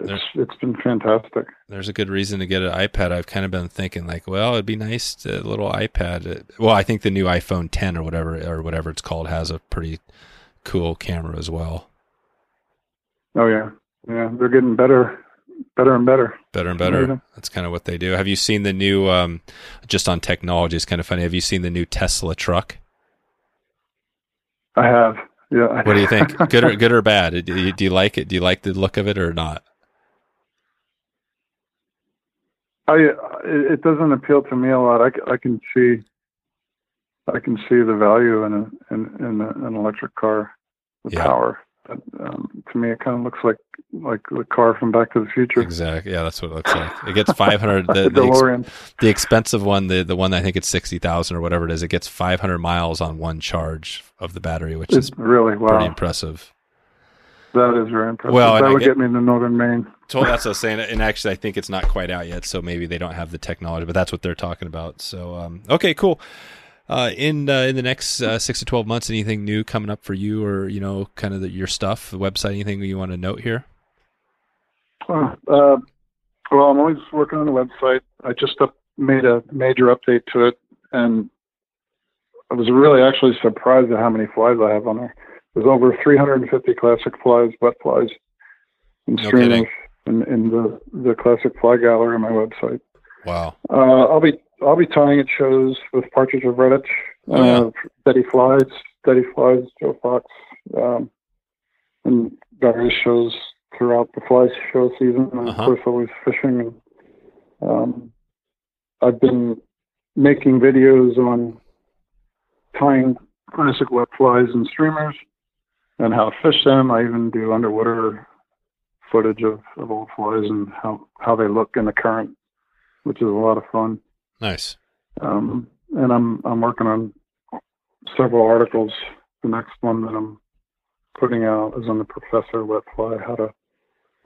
and it's it's been fantastic. there's a good reason to get an iPad. I've kind of been thinking like, well, it'd be nice to a little iPad. Well, I think the new iPhone 10 or whatever or whatever it's called has a pretty cool camera as well. Oh yeah, yeah, they're getting better, better and better. Better and better. That's kind of what they do. Have you seen the new um just on technology? It's kind of funny. Have you seen the new Tesla truck? I have. Yeah. What do you think? Good or good or bad? Do you, do you like it? Do you like the look of it or not? I it doesn't appeal to me a lot. I, I can see I can see the value in a in, in a, an electric car, the Yeah. power. But, um, to me, it kind of looks like like the car from Back to the Future. Exactly. Yeah, that's what it looks like. It gets 500 the, the the, ex- DeLorean. the expensive one, the the one I think it's 60,000 or whatever it is, it gets 500 miles on one charge of the battery, which is It's really pretty impressive. That is very impressive. Well, that would get- get me to northern Maine. So that's what I was saying. And actually, I think it's not quite out yet, so maybe they don't have the technology, but that's what they're talking about. So, um, okay, cool. Uh, in uh, in the next uh, six to twelve months, anything new coming up for you, or you know, kind of the, your stuff, the website, anything you want to note here? Uh, uh, well, I'm always working on the website. I just up, made a major update to it, and I was really actually surprised at how many flies I have on there. There's over 350 classic flies, wet flies, and No streamers in, in the the classic fly gallery on my website. Wow. Uh, I'll be I'll be tying at shows with Partridge of Redditch, Oh, yeah. uh, Betty Flies, Betty Flies, Joe Fox, um, and various shows throughout the fly show season. And Uh-huh. of course, always fishing. And um, I've been making videos on tying classic wet flies and streamers and how to fish them. I even do underwater footage of, of old flies and how, how they look in the current, which is a lot of fun. Nice. Um, and I'm I'm working on several articles. The next one that I'm putting out is on the Professor Wet Fly, how to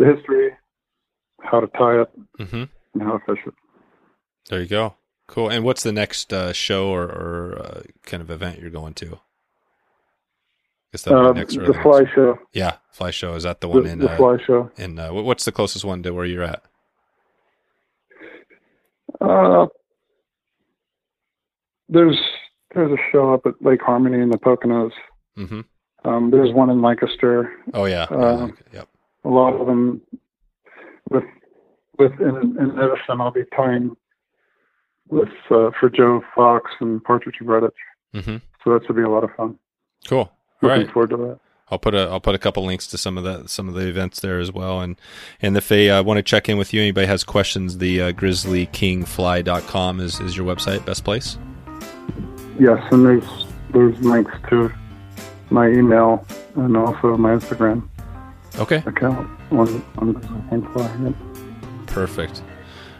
the history, how to tie it, hmm and how to fish it. There you go. Cool. And what's the next uh, show or, or uh, kind of event you're going to? Uh, next the Fly next- Show, Yeah, fly show. Is that the the, one in the uh, Fly Show. in uh, what's the closest one to where you're at? Uh, there's there's a show up at Lake Harmony in the Poconos. hmm Um, there's one in Lancaster. Oh yeah. Uh, yeah. Yep. a lot of them with with in, in Edison I'll be tying with uh, for Joe Fox and Partridge and Redditch. hmm So that should be a lot of fun. Cool. All Looking right. forward to that. I'll put a I'll put a couple links to some of the some of the events there as well. And and if they uh, want to check in with you, anybody has questions, the uh, grizzlykingfly.com is is your website, best place. Yes, and there's there's links to my email and also my Instagram Okay. account on on. Perfect.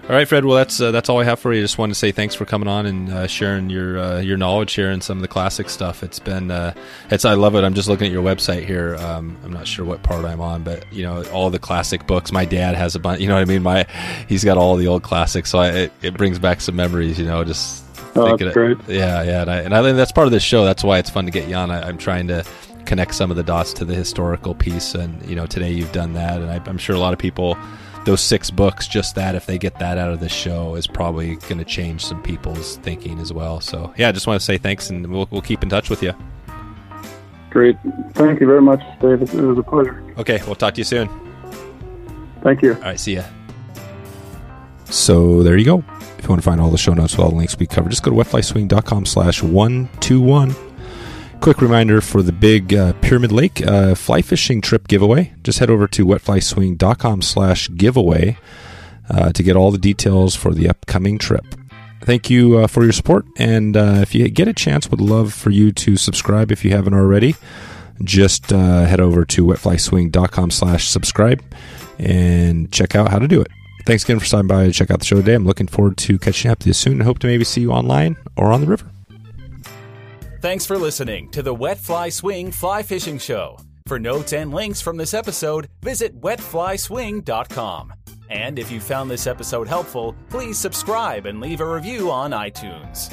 All right, Fred. Well, that's uh, that's all I have for you. I Just wanted to say thanks for coming on and uh, sharing your uh, your knowledge here and some of the classic stuff. It's been uh, it's I love it. I'm just looking at your website here. Um, I'm not sure what part I'm on, but you know all the classic books. My dad has a bunch. You know what I mean? My he's got all the old classics, so I, it, it brings back some memories. You know, just Oh, thinking that's it- great. Yeah, yeah, and I, and I think that's part of this show. That's why it's fun to get you on. I, I'm trying to connect some of the dots to the historical piece, and you know, today you've done that, and I, I'm sure a lot of people, those six books, just that, if they get that out of the show, is probably going to change some people's thinking as well. So, yeah, I just want to say thanks, and we'll we'll keep in touch with you. Great. Thank you very much, David. It was a pleasure. Okay, we'll talk to you soon. Thank you. All right, see ya. So there you go. If you want to find all the show notes with all the links we covered, just go to wetflyswing.com slash 121. Quick reminder for the big uh, Pyramid Lake uh, fly fishing trip giveaway. Just head over to wetflyswing.com slash giveaway uh, to get all the details for the upcoming trip. Thank you uh, for your support. And uh, if you get a chance, would love for you to subscribe if you haven't already. Just uh, head over to wetflyswing.com slash subscribe and check out how to do it. Thanks again for stopping by to check out the show today. I'm looking forward to catching up with you soon and hope to maybe see you online or on the river. Thanks for listening to the Wet Fly Swing Fly Fishing Show. For notes and links from this episode, visit wetflyswing.com. And if you found this episode helpful, please subscribe and leave a review on iTunes.